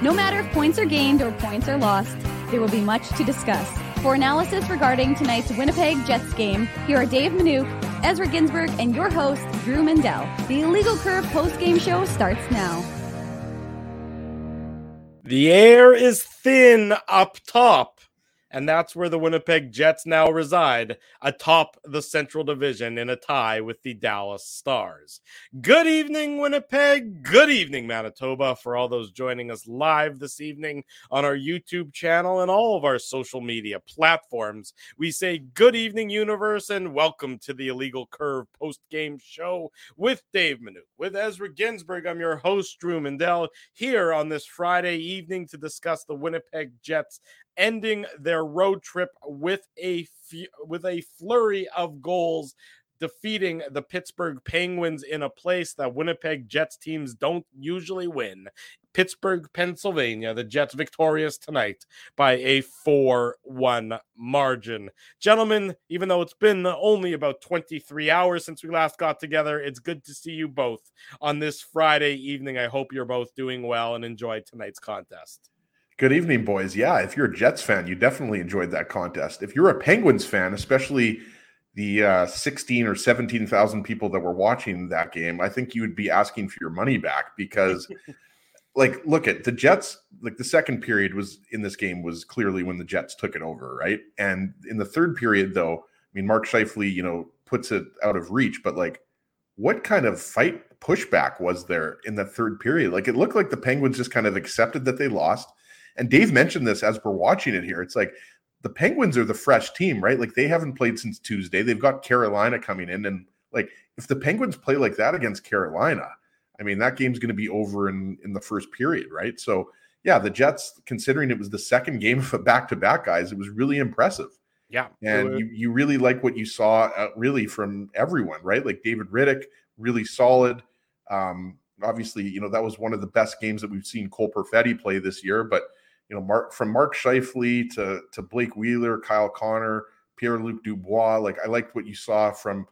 No matter if points are gained or points are lost, there will be much to discuss. For analysis regarding tonight's Winnipeg Jets game, here are Dave Manuk, Ezra Ginsburg, and your host, Drew Mandel. The Illegal Curve post-game show starts now. The air is thin up top and that's where the Winnipeg Jets now reside, atop the Central Division in a tie with the Dallas Stars. Good evening, Winnipeg. Good evening, Manitoba, for all those joining us live this evening on our YouTube channel and all of our social media platforms. We say good evening, universe, and welcome to the Illegal Curve post game show with Dave Minuk. With Ezra Ginsburg, I'm your host, Drew Mandel, here on this Friday evening to discuss the Winnipeg Jets ending their road trip with a with a flurry of goals defeating the Pittsburgh Penguins in a place that Winnipeg Jets teams don't usually win. Pittsburgh, Pennsylvania, the Jets victorious tonight by a 4 1 margin. Gentlemen, even though it's been only about 23 hours since we last got together, it's good to see you both on this Friday evening. I hope you're both doing well and enjoy tonight's contest. Good evening, boys. Yeah, if you're a Jets fan, you definitely enjoyed that contest. If you're a Penguins fan, especially the uh, 16 or 17,000 people that were watching that game, I think you would be asking for your money back because, like, look at the Jets. Like the second period was in this game was clearly when the Jets took it over, right? And in the third period, though, I mean, Mark Scheifele, you know, puts it out of reach, but like, what kind of fight pushback was there in the third period? Like, it looked like the Penguins just kind of accepted that they lost and Dave mentioned this as we're watching it here. It's like the Penguins are the fresh team, right? Like they haven't played since Tuesday. They've got Carolina coming in. And like if the Penguins play like that against Carolina, I mean, that game's going to be over in, in the first period, right? So, yeah, the Jets, considering it was the second game of a back to back, guys, it was really impressive. Yeah. And you, you really like what you saw, uh, really, from everyone, right? Like David Rittich, really solid. Um, obviously, you know, that was one of the best games that we've seen Cole Perfetti play this year, but you know, Mark from Mark Scheifele to to Blake Wheeler, Kyle Connor, Pierre Luc Dubois. Like I liked what you saw from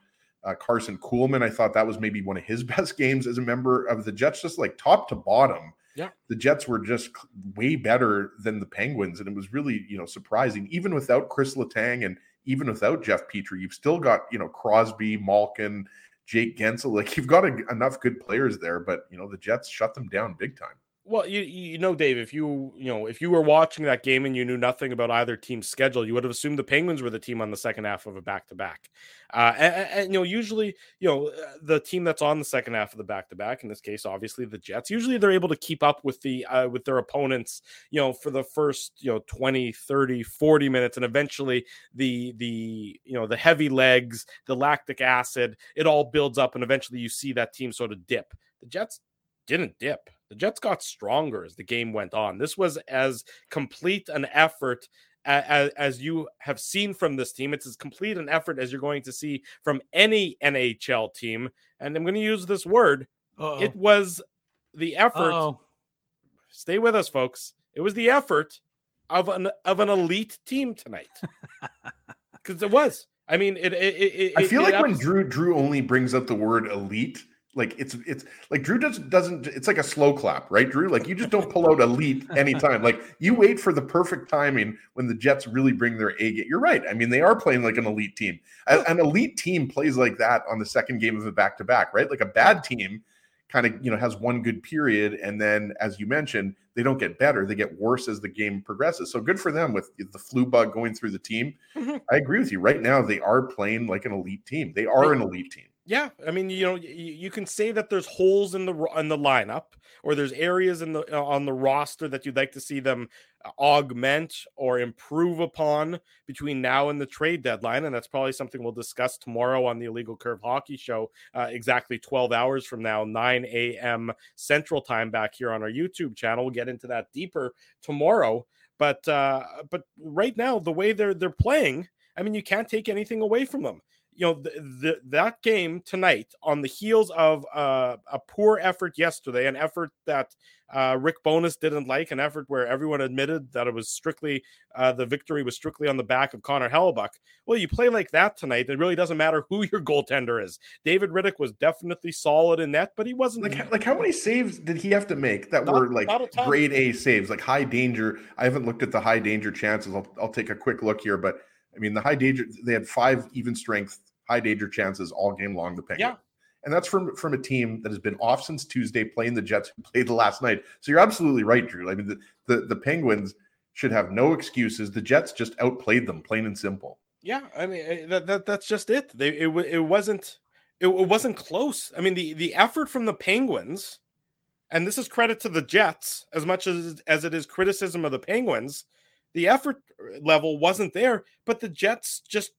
uh, Karson Kuhlman. I thought that was maybe one of his best games as a member of the Jets, just like top to bottom. Yeah, the Jets were just way better than the Penguins, and it was really you know surprising. Even without Chris Letang and even without Jeff Petry, you've still got you know Crosby, Malkin, Jake Guentzel. Like you've got a, enough good players there, but you know the Jets shut them down big time. Well, you you know, Dave, if you you know if you were watching that game and you knew nothing about either team's schedule, you would have assumed the Penguins were the team on the second half of a back to back. And, you know, usually, you know, uh, the team that's on the second half of the back to back, in this case, obviously the Jets, usually they're able to keep up with the uh, with their opponents, you know, for the first you know 20, 30, 40 minutes, and eventually the the you know the heavy legs, the lactic acid, it all builds up, and eventually you see that team sort of dip. The Jets didn't dip the Jets got stronger as the game went on. This was as complete an effort as, as, you have seen from this team. It's as complete an effort as you're going to see from any NHL team. And I'm going to use this word. Uh-oh. It was the effort. Uh-oh. Stay with us, folks. It was the effort of an of an elite team tonight. Because it was. I mean, it. it, it I feel it, like when Drew Drew only brings up the word elite, like it's it's like Drew doesn't doesn't it's like a slow clap, right, Drew? Like you just don't pull out elite anytime. Like you wait for the perfect timing when the Jets really bring their A game. You're right. I mean, they are playing like an elite team. An elite team plays like that on the second game of a back to back, right? Like a bad team kind of you know has one good period and then as you mentioned they don't get better they get worse as the game progresses so good for them with the flu bug going through the team mm-hmm. i agree with you right now they are playing like an elite team they are an elite team yeah, I mean, you know, you, can say that there's holes in the in the lineup, or there's areas in the uh, on the roster that you'd like to see them uh, augment or improve upon between now and the trade deadline, and that's probably something we'll discuss tomorrow on the Illegal Curve Hockey Show, uh, exactly 12 hours from now, 9 a.m. Central Time, back here on our YouTube channel. We'll get into that deeper tomorrow, but uh, but right now, the way they're they're playing, I mean, you can't take anything away from them you know, the, the, that game tonight on the heels of uh, a poor effort yesterday, an effort that uh, Rick Bowness didn't like, an effort where everyone admitted that it was strictly uh, the victory was strictly on the back of Connor Hellebuyck. Well, you play like that tonight, it really doesn't matter who your goaltender is. David Rittich was definitely solid in that, but he wasn't like like how many saves did he have to make that not, were like a grade A saves, like high danger? I haven't looked at the high danger chances. I'll, I'll take a quick look here, but I mean the high danger they had five even strength high danger chances all game long. The Penguins. Yeah. And that's from from a team that has been off since Tuesday, playing the Jets who played the last night. So you're absolutely right, Drew. I mean, the, the, the Penguins should have no excuses. The Jets just outplayed them, plain and simple. Yeah, I mean eh, that, that that's just it. They it, it wasn't it, it wasn't close. I mean the the effort from the Penguins, and this is credit to the Jets as much as as it is criticism of the Penguins the effort level wasn't there, but the Jets just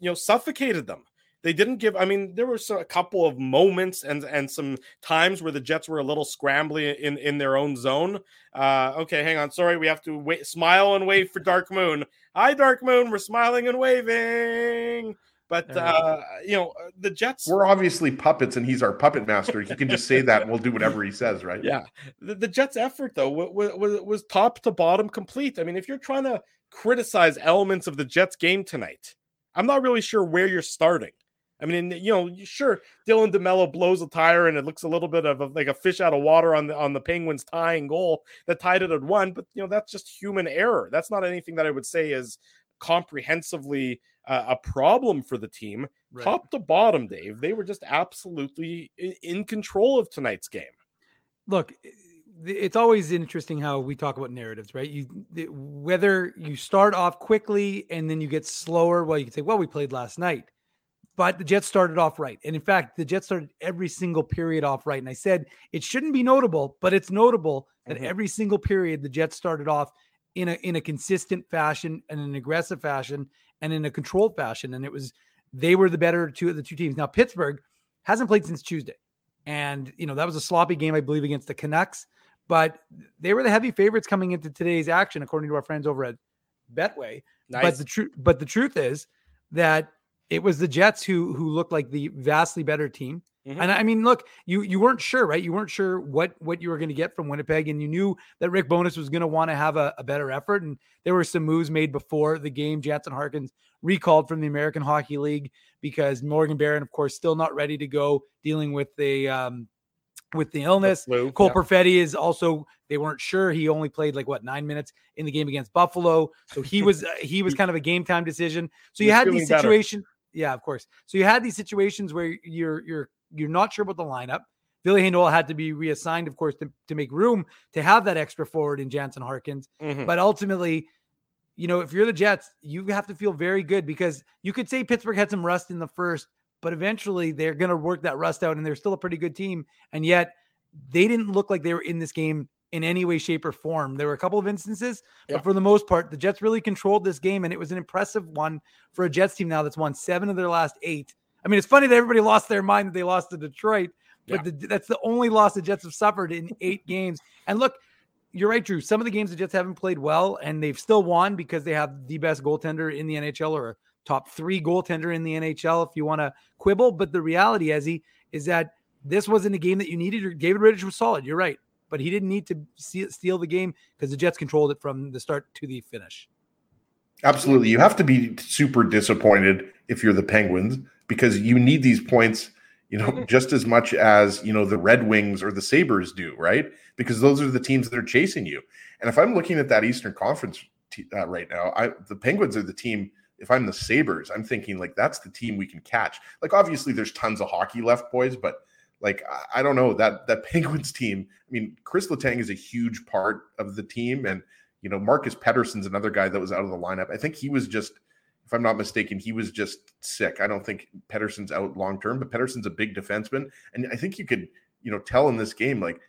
you know suffocated them. They didn't give. I mean, there was a couple of moments and and some times where the Jets were a little scrambly in in their own zone. Uh, okay, hang on. Sorry, we have to wait. Smile and wave for Dark Moon. Hi, Dark Moon. We're smiling and waving. But uh, you know, uh, the Jets. We're obviously puppets, and he's our puppet master. He can just say that, and we'll do whatever he says, right? Yeah. The, the Jets' effort, though, was, was was top to bottom complete. I mean, if you're trying to criticize elements of the Jets' game tonight, I'm not really sure where you're starting. I mean, you know, sure, Dylan DeMelo blows a tire, and it looks a little bit of a, like a fish out of water on the on the Penguins' tying goal that tied it at one. But you know, that's just human error. That's not anything that I would say is comprehensively uh, a problem for the team. Right. Top to bottom, Dave, they were just absolutely in, in control of tonight's game. Look, it's always interesting how we talk about narratives, right? You whether you start off quickly and then you get slower. Well, you can say, "Well, we played last night," but the Jets started off right, and in fact, the Jets started every single period off right. And I said it shouldn't be notable, but it's notable that mm-hmm. every single period the Jets started off in a in a consistent fashion and an aggressive fashion and in a controlled fashion. And it was they were the better two of the two teams. Now Pittsburgh hasn't played since Tuesday, and you know that was a sloppy game, I believe, against the Canucks. But they were the heavy favorites coming into today's action, according to our friends over at Betway. Nice. But the truth, but the truth is that it was the Jets who who looked like the vastly better team. Mm-hmm. And I mean, look, you you weren't sure, right? You weren't sure what what you were going to get from Winnipeg, and you knew that Rick Bowness was going to want to have a, a, better effort. And there were some moves made before the game. Jansen Harkins recalled from the American Hockey League because Morgan Barron, of course, still not ready to go, dealing with the um, with the illness. The Cole yeah. Perfetti is also they weren't sure. He only played like what nine minutes in the game against Buffalo, so he was uh, he was kind of a game time decision. So you had these situations. Yeah, of course. So you had these situations where you're you're you're not sure about the lineup. Ville Heinola had to be reassigned, of course, to, to make room to have that extra forward in Jansen Harkins. Mm-hmm. But ultimately, you know, if you're the Jets, you have to feel very good because you could say Pittsburgh had some rust in the first, but eventually they're going to work that rust out and they're still a pretty good team. And yet they didn't look like they were in this game in any way, shape, or form. There were a couple of instances, yeah. but for the most part, the Jets really controlled this game, and it was an impressive one for a Jets team now that's won seven of their last eight. I mean, it's funny that everybody lost their mind that they lost to Detroit, but yeah. the, that's the only loss the Jets have suffered in eight games. And look, you're right, Drew. Some of the games the Jets haven't played well, and they've still won because they have the best goaltender in the NHL or a top three goaltender in the NHL, if you want to quibble. But the reality, Ezzy, is that this wasn't a game that you needed. David Rittich was solid. You're right, but he didn't need to steal the game because the Jets controlled it from the start to the finish. Absolutely, you have to be super disappointed if you're the Penguins because you need these points, you know, mm-hmm. just as much as, you know, the Red Wings or the Sabres do, right? Because those are the teams that are chasing you. And if I'm looking at that Eastern Conference t- uh, right now, I the Penguins are the team if I'm the Sabres, I'm thinking like that's the team we can catch. Like obviously there's tons of hockey left, boys, but like I, don't know that that Penguins team. I mean, Chris Letang is a huge part of the team, and you know Marcus Pettersson's another guy that was out of the lineup. I think he was just if I'm not mistaken, he was just sick. I don't think Pettersson's out long term, but Pettersson's a big defenseman. And I think you could, you know, tell in this game, like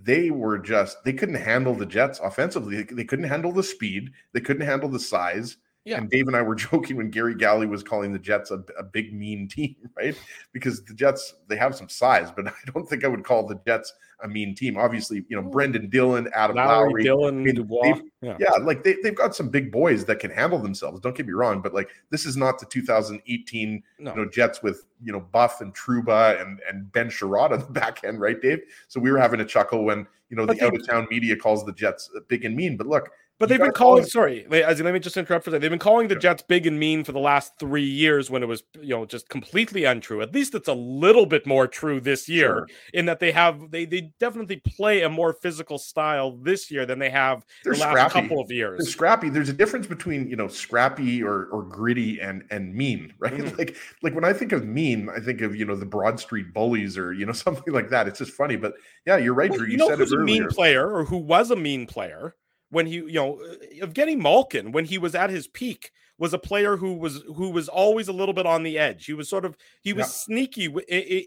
they were just, they couldn't handle the Jets offensively. They, couldn't handle the speed, they couldn't handle the size. Yeah. And Dave and I were joking when Garry Galley was calling the Jets a, a, big mean team, right? Because the Jets they have some size, but I don't think I would call the Jets a mean team. Obviously, you know mm. Brendan Dillon, Adam Lowry, Lowry Dillon, I mean, Dubois. Yeah. yeah. like they, they've got some big boys that can handle themselves. Don't get me wrong, but like this is not the 2018 no. you know Jets with you know Buff and Trouba and and Ben Chiarot on the back end, right, Dave? So we were having a chuckle when you know the out of town media calls the Jets uh, big and mean, but look but they've been calling. Sorry, as let me just interrupt for that. They've been calling the Jets big and mean for the last three years when it was, you know, just completely untrue. At least it's a little bit more true this year sure. in that they have they they definitely play a more physical style this year than they have They're the last scrappy. couple of years. They're scrappy. There's a difference between you know scrappy or or gritty and and mean, right? Mm-hmm. Like like when I think of mean, I think of you know the Broad Street Bullies or you know something like that. It's just funny, but yeah, you're right. Well, Drew. You, you know who's a mean player or who was a mean player when he, you know, uh, Evgeny Malkin, when he was at his peak, was a player who was who was always a little bit on the edge. He was sort of he was yeah. sneaky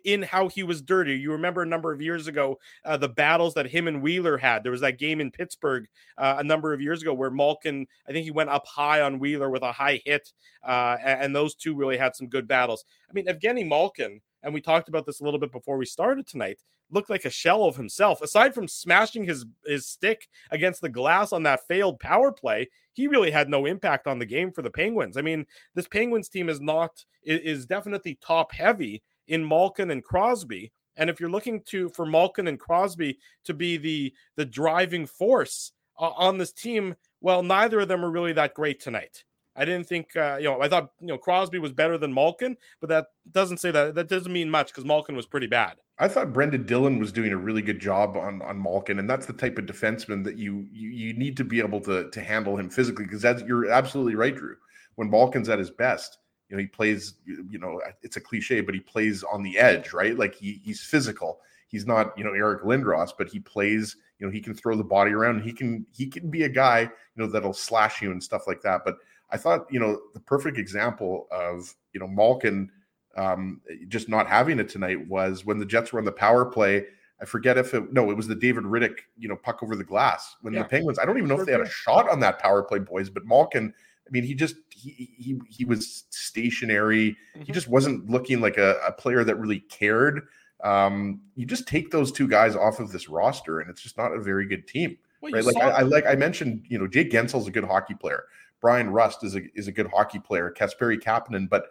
in, how he was dirty. You remember a number of years ago uh, the battles that him and Wheeler had. There was that game in Pittsburgh uh, a number of years ago where Malkin, I think he went up high on Wheeler with a high hit, uh, and those two really had some good battles. I mean, Evgeny Malkin, and we talked about this a little bit before we started tonight looked like a shell of himself. Aside from smashing his his stick against the glass on that failed power play, he really had no impact on the game for the Penguins. I mean, this Penguins team is not is definitely top heavy in Malkin and Crosby. And if you're looking to for Malkin and Crosby to be the the driving force uh, on this team, well, neither of them are really that great tonight. I didn't think, uh, you know, I thought, you know, Crosby was better than Malkin, but that doesn't say that. That doesn't mean much because Malkin was pretty bad. I thought Brendan Dillon was doing a really good job on on Malkin, and that's the type of defenseman that you you, you need to be able to to handle him physically because that's you're absolutely right, Drew. When Malkin's at his best, you know, he plays. You know, it's a cliche, but he plays on the edge, right? Like he he's physical. He's not, you know, Eric Lindros, but he plays. You know, he can throw the body around. He can he can be a guy, you know, that'll slash you and stuff like that. But I thought, you know, the perfect example of, you know, Malkin um, just not having it tonight was when the Jets were on the power play. I forget if it, no, it was the David Rittich, you know, puck over the glass when yeah. the Penguins, I don't even know if they had a shot on that power play, boys, but Malkin, I mean, he just, he, he, he was stationary. Mm-hmm. He just wasn't looking like a, a player that really cared. Um, you just take those two guys off of this roster and it's just not a very good team. Well, right. Like I, I, like I mentioned, you know, Jake Guentzel's a good hockey player. Bryan Rust is a is a good hockey player, Kasperi Kapanen. But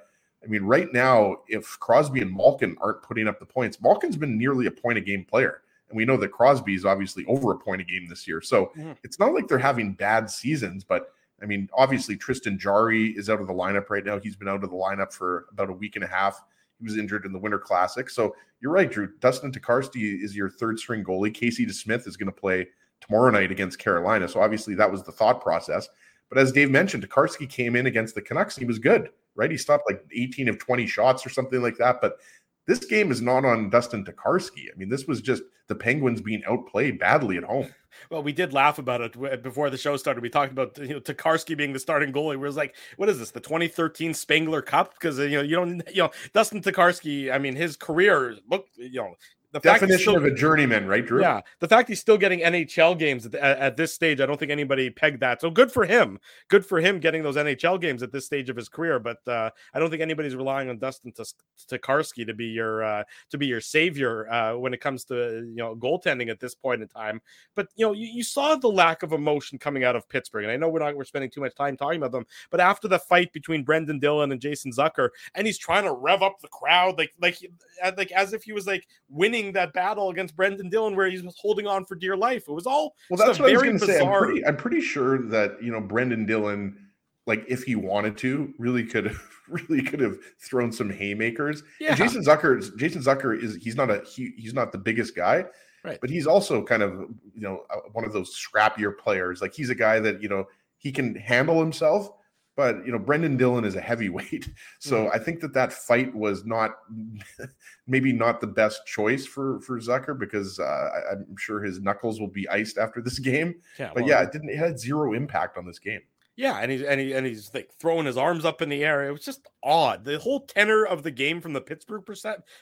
I mean, right now, if Crosby and Malkin aren't putting up the points, Malkin's been nearly a point a game player. And we know that Crosby is obviously over a point a game this year. So mm-hmm. it's not like they're having bad seasons, but I mean, obviously Tristan Jarry is out of the lineup right now. He's been out of the lineup for about a week and a half. He was injured in the Winter Classic. So you're right, Drew. Dustin Tokarski is your third string goalie. Casey DeSmith is going to play tomorrow night against Carolina. So obviously that was the thought process. But as Dave mentioned, Tokarski came in against the Canucks. He was good, right? He stopped like 18 of 20 shots or something like that. But this game is not on Dustin Tokarski. I mean, this was just the Penguins being outplayed badly at home. Well, we did laugh about it before the show started. We talked about you know being the starting goalie. We was like, what is this? The 2013 Spengler Cup? Because uh, you know you don't you know Dustin Tokarski. I mean, his career look you know the definition still, of a journeyman, right, Drew? Yeah, the fact he's still getting NHL games at, at, this stage, I don't think anybody pegged that. So good for him. Good for him getting those NHL games at this stage of his career. But uh, I don't think anybody's relying on Dustin Tokarski to be your uh, to be your savior uh, when it comes to you know goaltending at this point in time. But you know, you, you, saw the lack of emotion coming out of Pittsburgh, and I know we're not we're spending too much time talking about them. But after the fight between Brendan Dillon and Jason Zucker, and he's trying to rev up the crowd like like like as if he was like winning winning that battle against Brendan Dillon where he was holding on for dear life. It was all well. That's what I was going to say. I'm pretty, I'm pretty sure that you know Brendan Dillon, like if he wanted to, really could have really could have thrown some haymakers. Yeah. And Jason Zucker, Jason Zucker is he's not a he, he's not the biggest guy. Right. But he's also kind of, you know, uh, one of those scrappier players. Like he's a guy that, you know, he can handle himself, but you know Brendan Dillon is a heavyweight, so mm-hmm. I think that that fight was not maybe not the best choice for for Zucker because uh, I, am sure his knuckles will be iced after this game. Yeah, but well, yeah, it didn't it had zero impact on this game. Yeah, and he's and, he, and he's like throwing his arms up in the air. It was just odd. The whole tenor of the game from the Pittsburgh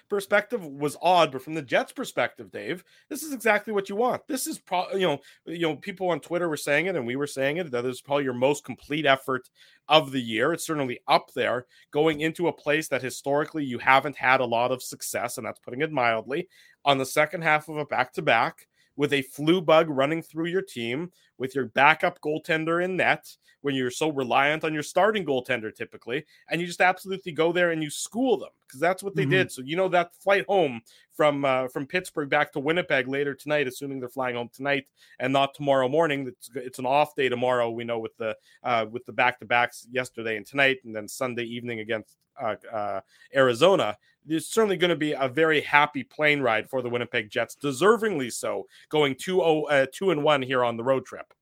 perspective was odd, but from the Jets perspective, Dave, this is exactly what you want. This is probably you know you know people on Twitter were saying it, and we were saying it. That is probably your most complete effort of the year. It's certainly up there, going into a place that historically you haven't had a lot of success, and that's putting it mildly. On the second half of a back to back with a flu bug running through your team, with your backup goaltender in net, when you're so reliant on your starting goaltender typically, and you just absolutely go there and you school them because that's what they mm-hmm. did. So you know that flight home from uh, from Pittsburgh back to Winnipeg later tonight, assuming they're flying home tonight and not tomorrow morning. It's, it's an off day tomorrow. We know with the uh, with the back to backs yesterday and tonight, and then Sunday evening against uh, uh, Arizona, there's certainly going to be a very happy plane ride for the Winnipeg Jets, deservingly so, going 2 uh, 2 and 1 here on the road trip.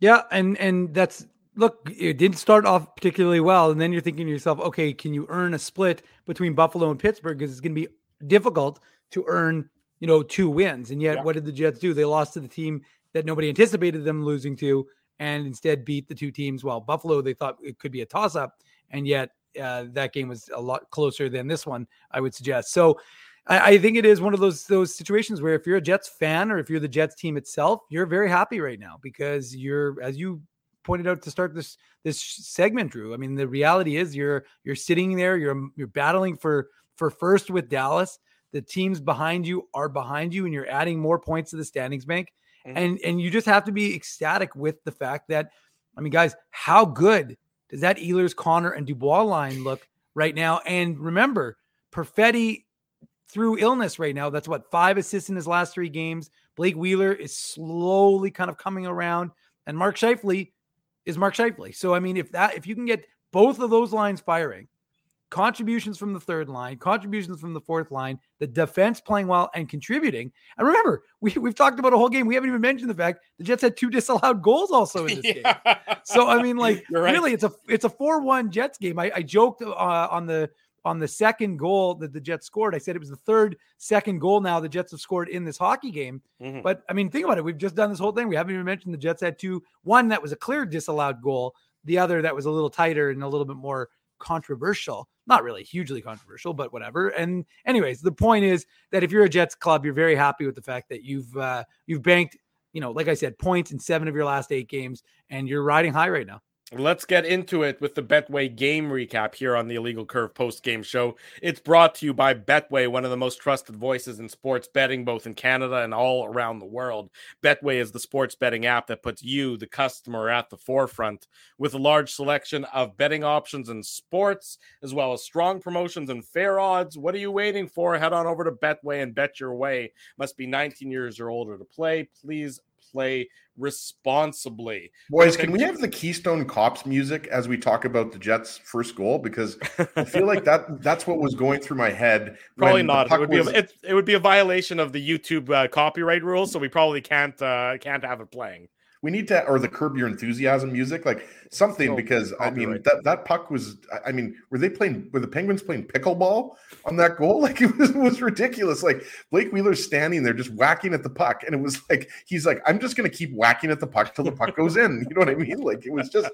Yeah, and and that's look, it didn't start off particularly well, and then you're thinking to yourself, okay, can you earn a split between Buffalo and Pittsburgh? Because it's going to be difficult to earn, you know, two wins. And yet, yeah. what did the Jets do? They lost to the team that nobody anticipated them losing to, and instead beat the two teams. Well, Buffalo, they thought it could be a toss up, and yet uh, that game was a lot closer than this one, I would suggest. So I, I, think it is one of those those situations where if you're a Jets fan or if you're the Jets team itself, you're very happy right now because you're, as you pointed out to start this this segment, Drew. I mean, the reality is you're you're sitting there, you're you're battling for for first with Dallas. The teams behind you are behind you, and you're adding more points to the standings bank. Mm-hmm. And and you just have to be ecstatic with the fact that, I mean, guys, how good does that Ehlers, Connor, and Dubois line look right now? And remember, Perfetti through illness right now. That's what five assists in his last three games. Blake Wheeler is slowly kind of coming around, and Mark Scheifele is Mark Scheifele. So I mean, if that if you can get both of those lines firing, contributions from the third line, contributions from the fourth line, the defense playing well and contributing. And remember, we, we've talked about a whole game. We haven't even mentioned the fact the Jets had two disallowed goals also in this yeah. game. So I mean, like right. really, it's a it's a four one Jets game. I, I joked uh, on the on the second goal that the Jets scored. I said it was the third second goal now the Jets have scored in this hockey game. Mm-hmm. But I mean, think about it. We've just done this whole thing. We haven't even mentioned the Jets had two. One that was a clear disallowed goal. The other that was a little tighter and a little bit more controversial. Not really hugely controversial, but whatever. And anyways, the point is that if you're a Jets club, you're very happy with the fact that you've uh, you've banked, you know, like I said, points in seven of your last eight games, and you're riding high right now. Let's get into it with the Betway game recap here on the Illegal Curve post game show. It's brought to you by Betway, one of the most trusted voices in sports betting, both in Canada and all around the world. Betway is the sports betting app that puts you, the customer, at the forefront with a large selection of betting options in sports, as well as strong promotions and fair odds. What are you waiting for? Head on over to Betway and bet your way. Must be 19 years or older to play. Please play responsibly. Boys, can we have the Keystone Cops music as we talk about the Jets' first goal? Because I feel like that that's what was going through my head. Probably not. It would, was... be a, it, it, would be a violation of the YouTube uh, copyright rules, so we probably can't uh, can't have it playing we need to or the curb your enthusiasm music like something because i mean that, that puck was i mean were they playing were the penguins playing pickleball on that goal? Like it was, it was ridiculous. Like blake wheeler's standing there just whacking at the puck and it was like he's like i'm just going to keep whacking at the puck till the puck goes in. You know what i mean? Like it was just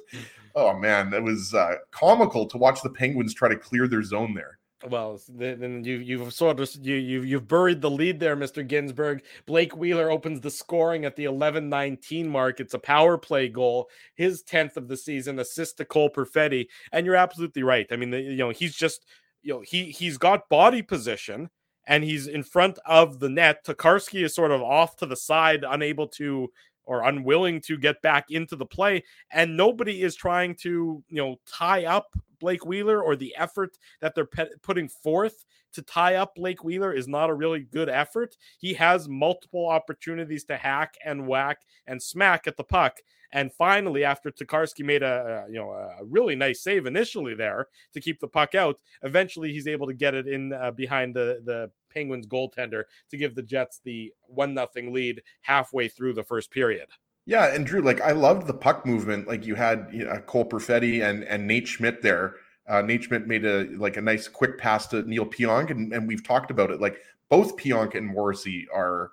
oh man it was uh, comical to watch the penguins try to clear their zone there well, then you you've sort of you you you've buried the lead there, Mr. Ginsburg. Blake Wheeler opens the scoring at the 11-19 mark. It's a power play goal, his 10th of the season, assist to Cole Perfetti. And you're absolutely right. I mean, you know, he's just you know, he he's got body position and he's in front of the net. Tokarski is sort of off to the side, unable to or unwilling to get back into the play and nobody is trying to you know tie up Blake Wheeler or the effort that they're pe- putting forth to tie up Blake Wheeler is not a really good effort. He has multiple opportunities to hack and whack and smack at the puck. And finally, after Tokarski made a, you know a really nice save initially there to keep the puck out, eventually he's able to get it in uh, behind the the Penguins goaltender to give the Jets the one nothing lead halfway through the first period. Yeah, and Drew, like I loved the puck movement. Like you had you know, Cole Perfetti and and Nate Schmidt there. Uh, Nate Schmidt made a like a nice quick pass to Neal Pionk, and, and we've talked about it. Like both Pionk and Morrissey are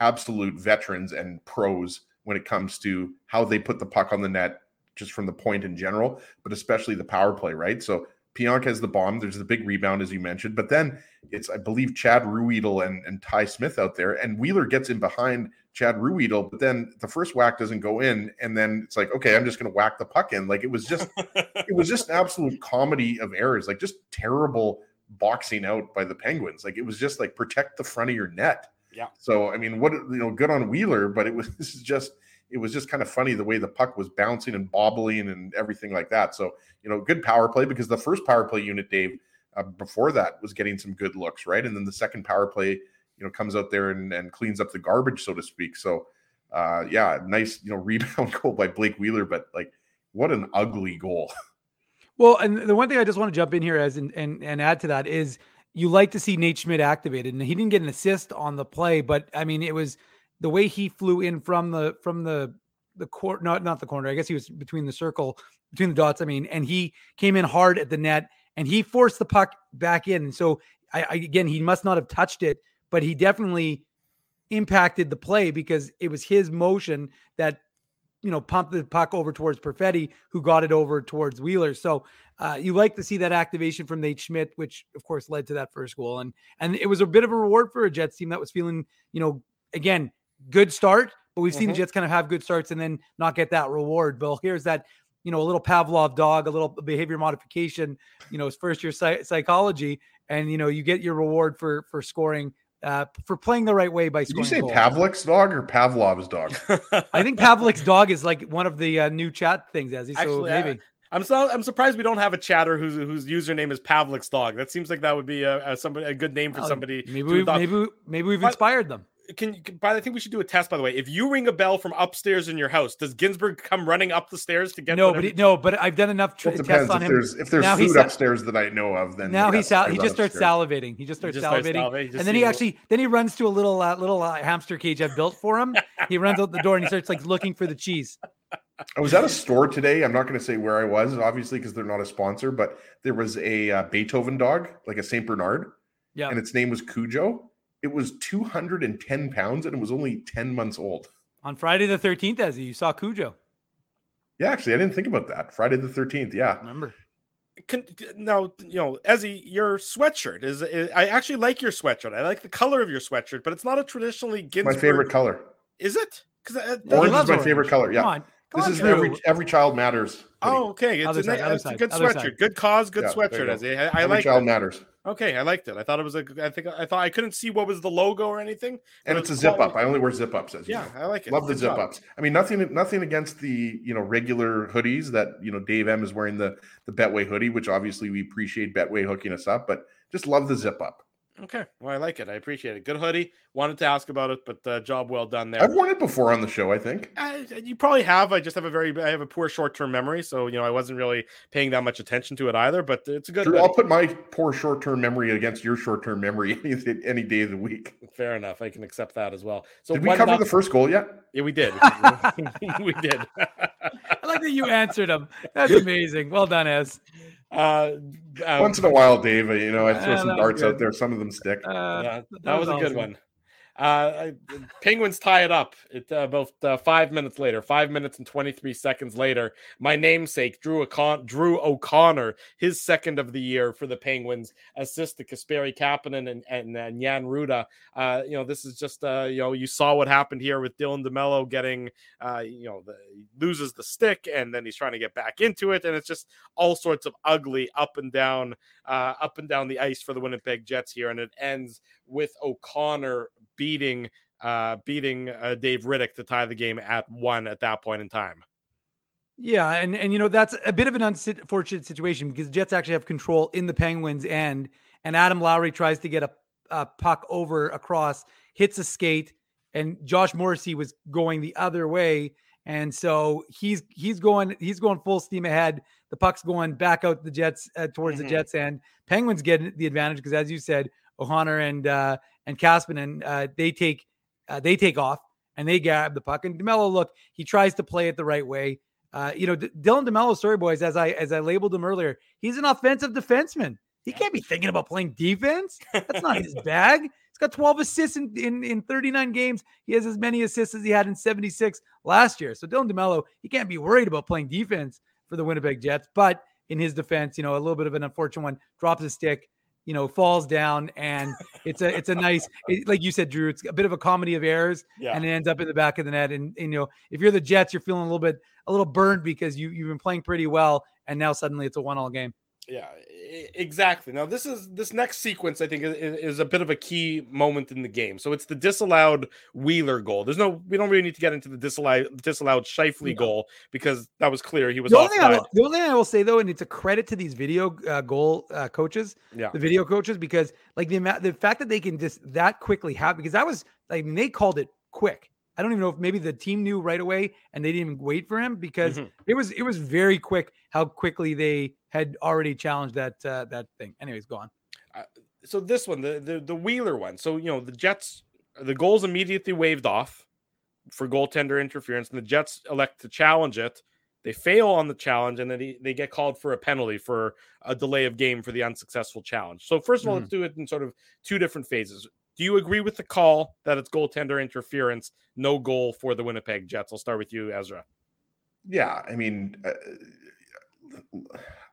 absolute veterans and pros when it comes to how they put the puck on the net, just from the point in general, but especially the power play, right? So Pionk has the bomb. There's the big rebound, as you mentioned, but then it's, I believe, Chad Ruhwedel and, and Ty Smith out there, and Wheeler gets in behind Chad Ruhwedel, but then the first whack doesn't go in, and then it's like, okay, I'm just going to whack the puck in. Like it was just, it was just an absolute comedy of errors, like just terrible boxing out by the Penguins. Like it was just like protect the front of your net. Yeah. So I mean, what you know, good on Wheeler, but it was this is just it was just kind of funny the way the puck was bouncing and bobbling and everything like that. So you know, good power play because the first power play unit, Dave, uh, before that was getting some good looks, right? And then the second power play, you know, comes out there and, and cleans up the garbage, so to speak. So uh, yeah, nice you know rebound goal by Blake Wheeler, but like what an ugly goal. Well, and the one thing I just want to jump in here as and and, and add to that is you like to see Nate Schmidt activated, and he didn't get an assist on the play, but I mean it was the way he flew in from the from the the court, not not the corner. I guess he was between the circle, between the dots. I mean, and he came in hard at the net, and he forced the puck back in. And so, I, I again, he must not have touched it, but he definitely impacted the play because it was his motion that you know, pumped the puck over towards Perfetti, who got it over towards Wheeler. So uh, you like to see that activation from Nate Schmidt, which of course led to that first goal. And and it was a bit of a reward for a Jets team that was feeling, you know, again, good start, but we've mm-hmm. seen the mm-hmm. Jets kind of have good starts and then not get that reward. Bill, here's that, you know, a little Pavlov dog, a little behavior modification, you know, it's first year psych- psychology, and you know, you get your reward for for scoring uh, for playing the right way by scoring. Did you say goals. Pavlik's dog or Pavlov's dog? I think Pavlik's dog is like one of the uh, new chat things, as he so Actually, maybe. I, am so I'm surprised we don't have a chatter whose whose username is Pavlik's dog. That seems like that would be a, a somebody a good name for somebody. Maybe we, maybe maybe we've inspired them can, can by I think we should do a test by the way. If you ring a bell from upstairs in your house, does Ginsburg come running up the stairs to get No, whatever? but he, no, but I've done enough tr- tests on if him. There's, if there's now food upstairs that I know of, then now he's sal- he just starts upstairs. salivating. He just starts he just salivating, starts salivating. and then he actually then he runs to a little uh, little uh, hamster cage I've built for him. he runs out the door and he starts like looking for the cheese. I was at a store today. I'm not going to say where I was, obviously, because they're not a sponsor, but there was a uh, Beethoven dog, like a Saint Bernard. Yeah. And its name was Cujo it was 210 pounds and it was only 10 months old. On Friday the 13th, as you saw Cujo. Yeah, actually, I didn't think about that. Friday the 13th. Yeah. Remember. Can, now, you know, Ezzy, your sweatshirt is, is, I actually like your sweatshirt. I like the color of your sweatshirt, but it's not a traditionally Ginsburg. My favorite color. Is it? Because uh, orange is my orange. favorite color. Yeah. Come on. Come this on, is every every child matters. Oh, okay. It's, a, side, it's a, good sweatshirt. Side. Good cause. Good yeah, sweatshirt. I, I every like child it. matters. Okay, I liked it. I thought it was a. I think I thought I couldn't see what was the logo or anything. And it's a zip up. I only wear zip ups. As yeah, know. I like it. Love the zip ups. I mean, nothing, nothing against the you know regular hoodies that you know Dave M is wearing the the Betway hoodie, which obviously we appreciate Betway hooking us up, but just love the zip up. Okay, well, I like it. I appreciate it. Good hoodie. Wanted to ask about it, but uh, job well done there. I've worn it before on the show. I think uh, you probably have. I just have a very, I have a poor short term memory, so you know I wasn't really paying that much attention to it either. But it's a good. I'll put my poor short term memory against your short term memory any, any day of the week. Fair enough. I can accept that as well. So did we cover the first goal yet? Yeah, we did. we did. I like that you answered them. That's amazing. Well done, Ez. Uh, uh, Once in a while, Dave, you know, I throw uh, some darts out there. Some of them stick. Uh, yeah, that, that was, was, a good one. Uh, Penguins tie it up. It uh, about uh, five minutes later, five minutes and twenty three seconds later. My namesake Drew O'Con- Drew O'Connor, his second of the year for the Penguins, assist to Kasperi Kapanen and, and, and Jan Rutta. Uh, you know, this is just uh, you know, you saw what happened here with Dylan DeMelo getting uh, you know, the, loses the stick and then he's trying to get back into it, and it's just all sorts of ugly up and down, uh, up and down the ice for the Winnipeg Jets here, and it ends with O'Connor beating uh, beating uh, Dave Rittich to tie the game at one at that point in time. Yeah, and and you know that's a bit of an unfortunate situation because Jets actually have control in the Penguins end, and Adam Lowry tries to get a, a puck over across, hits a skate, and Josh Morrissey was going the other way, and so he's he's going he's going full steam ahead. The puck's going back out the Jets uh, towards mm-hmm. the Jets end. Penguins get the advantage because, as you said, O'Connor and uh, and Kapanen, uh, they take uh, they take off and they grab the puck. And DeMelo, look, he tries to play it the right way. Uh, you know, D- Dylan DeMelo, sorry boys, as I as I labeled him earlier, he's an offensive defenseman. He can't be thinking about playing defense. That's not his bag. He's got 12 assists in, in, in 39 games. He has as many assists as he had in 76 last year. So Dylan DeMelo, he can't be worried about playing defense for the Winnipeg Jets. But in his defense, you know, a little bit of an unfortunate one, drops a stick, you know, falls down, and it's a it's a nice, it, like you said, Drew. It's a bit of a comedy of errors, Yeah. and it ends up in the back of the net. And, and you know, if you're the Jets, you're feeling a little bit a little burned because you you've been playing pretty well, and now suddenly it's a one all game. Yeah, exactly. Now this is this next sequence. I think is, is a bit of a key moment in the game. So it's the disallowed Wheeler goal. There's no, we don't really need to get into the disallowed disallowed Scheifele No. goal because that was clear he was The only, thing I will, the only thing I will say though, and it's a credit to these video uh, goal uh, coaches, Yeah. the video coaches, because like the amount, the fact that they can just that quickly have, because that was like I mean, they called it quick. I don't even know if maybe the team knew right away and they didn't even wait for him because Mhm. it was it was very quick how quickly they had already challenged that uh, that thing. Anyways, go on. so this one, the, the the Wheeler one. So you know the Jets, the goals immediately waved off for goaltender interference, and the Jets elect to challenge it. They fail on the challenge, and then they, they get called for a penalty for a delay of game for the unsuccessful challenge. So first of all, let's do it in sort of two different phases. Do you agree with the call that it's goaltender interference, no goal for the Winnipeg Jets? I'll start with you, Ezra. Yeah, I mean, uh,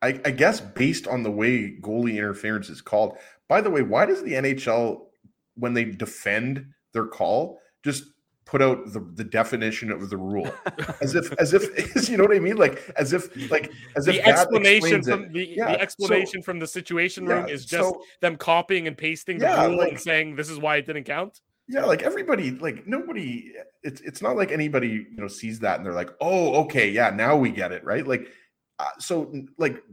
I, I guess based on the way goalie interference is called. By the way, why does the NHL, when they defend their call, just put out the, the definition of the rule as if as if you know what I mean? Like as if like as if The that explanation from the, Yeah, the so- explanation from the situation room Yeah, is just so- them copying and pasting the Yeah, rule like- and saying this is why it didn't count. Yeah, like everybody, like nobody. It's it's not like anybody you know sees that and they're like, oh, okay, yeah, now we get it, right? Like, uh, so like,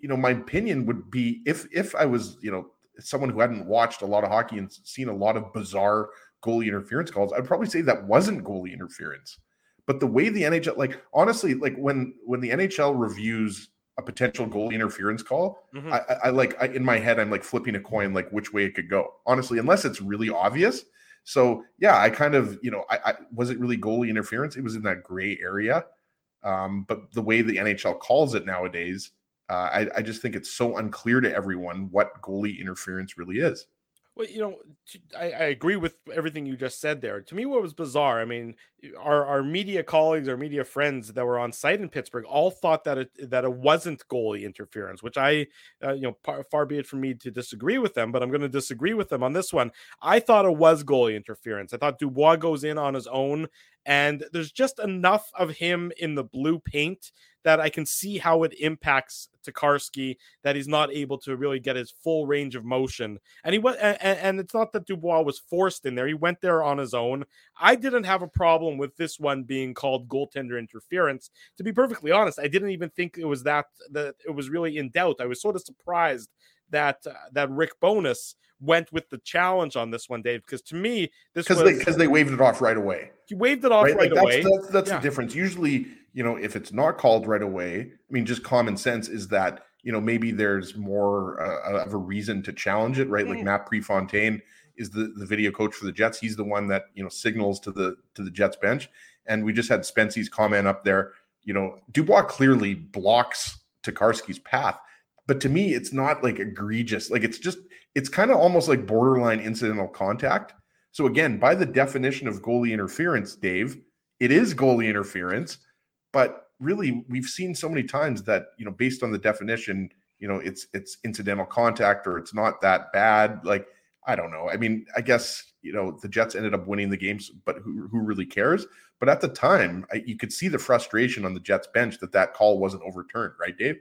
you know, my opinion would be if if I was you know someone who hadn't watched a lot of hockey and seen a lot of bizarre goalie interference calls, I'd probably say that wasn't goalie interference. But the way the NHL, like honestly, like when when the NHL reviews a potential goalie interference call, Mhm. I, I, I like I, in my head, I'm like flipping a coin, like which way it could go. Honestly, unless it's really obvious. So yeah, I kind of you know, I, I was it really goalie interference? It was in that gray area. Um, but the way the NHL calls it nowadays, uh, I, I just think it's so unclear to everyone what goalie interference really is. Well, you know, I, I, agree with everything you just said there. To me, what was bizarre, I mean, our, our media colleagues, our media friends that were on site in Pittsburgh, all thought that it that it wasn't goalie interference, which I, uh, you know, par, far be it from me to disagree with them, but I'm going to disagree with them on this one. I thought it was goalie interference. I thought Dubois goes in on his own, and there's just enough of him in the blue paint that I can see how it impacts Tokarski that he's not able to really get his full range of motion. And he went, and, and it's not that Dubois was forced in there; he went there on his own. I didn't have a problem with this one being called goaltender interference. To be perfectly honest, I didn't even think it was that that it was really in doubt. I was sort of surprised that uh, that Rick Bowness went with the challenge on this one, Dave, because to me this Because was they because they waved it off right away. he waved it off right, right? Like that's away. that's, that's Yeah. the difference. Usually, you know, if it's not called right away, I mean, just common sense is that you know maybe there's more uh, of a reason to challenge it, right? Like Mhm. Matt Prefontaine is the the video coach for the Jets. He's the one that you know signals to the to the Jets bench, and we just had Spencey's comment up there. You know, Dubois clearly blocks Tokarski's path. But to me, it's not like egregious. Like it's just, it's kind of almost like borderline incidental contact. So again, by the definition of goalie interference, Dave, it is goalie interference. But really, we've seen so many times that you know, based on the definition, you know, it's it's incidental contact or it's not that bad. Like I don't know. I mean, I guess you know the Jets ended up winning the games, but who who really cares? But at the time, I, you could see the frustration on the Jets bench that that call wasn't overturned, right, Dave?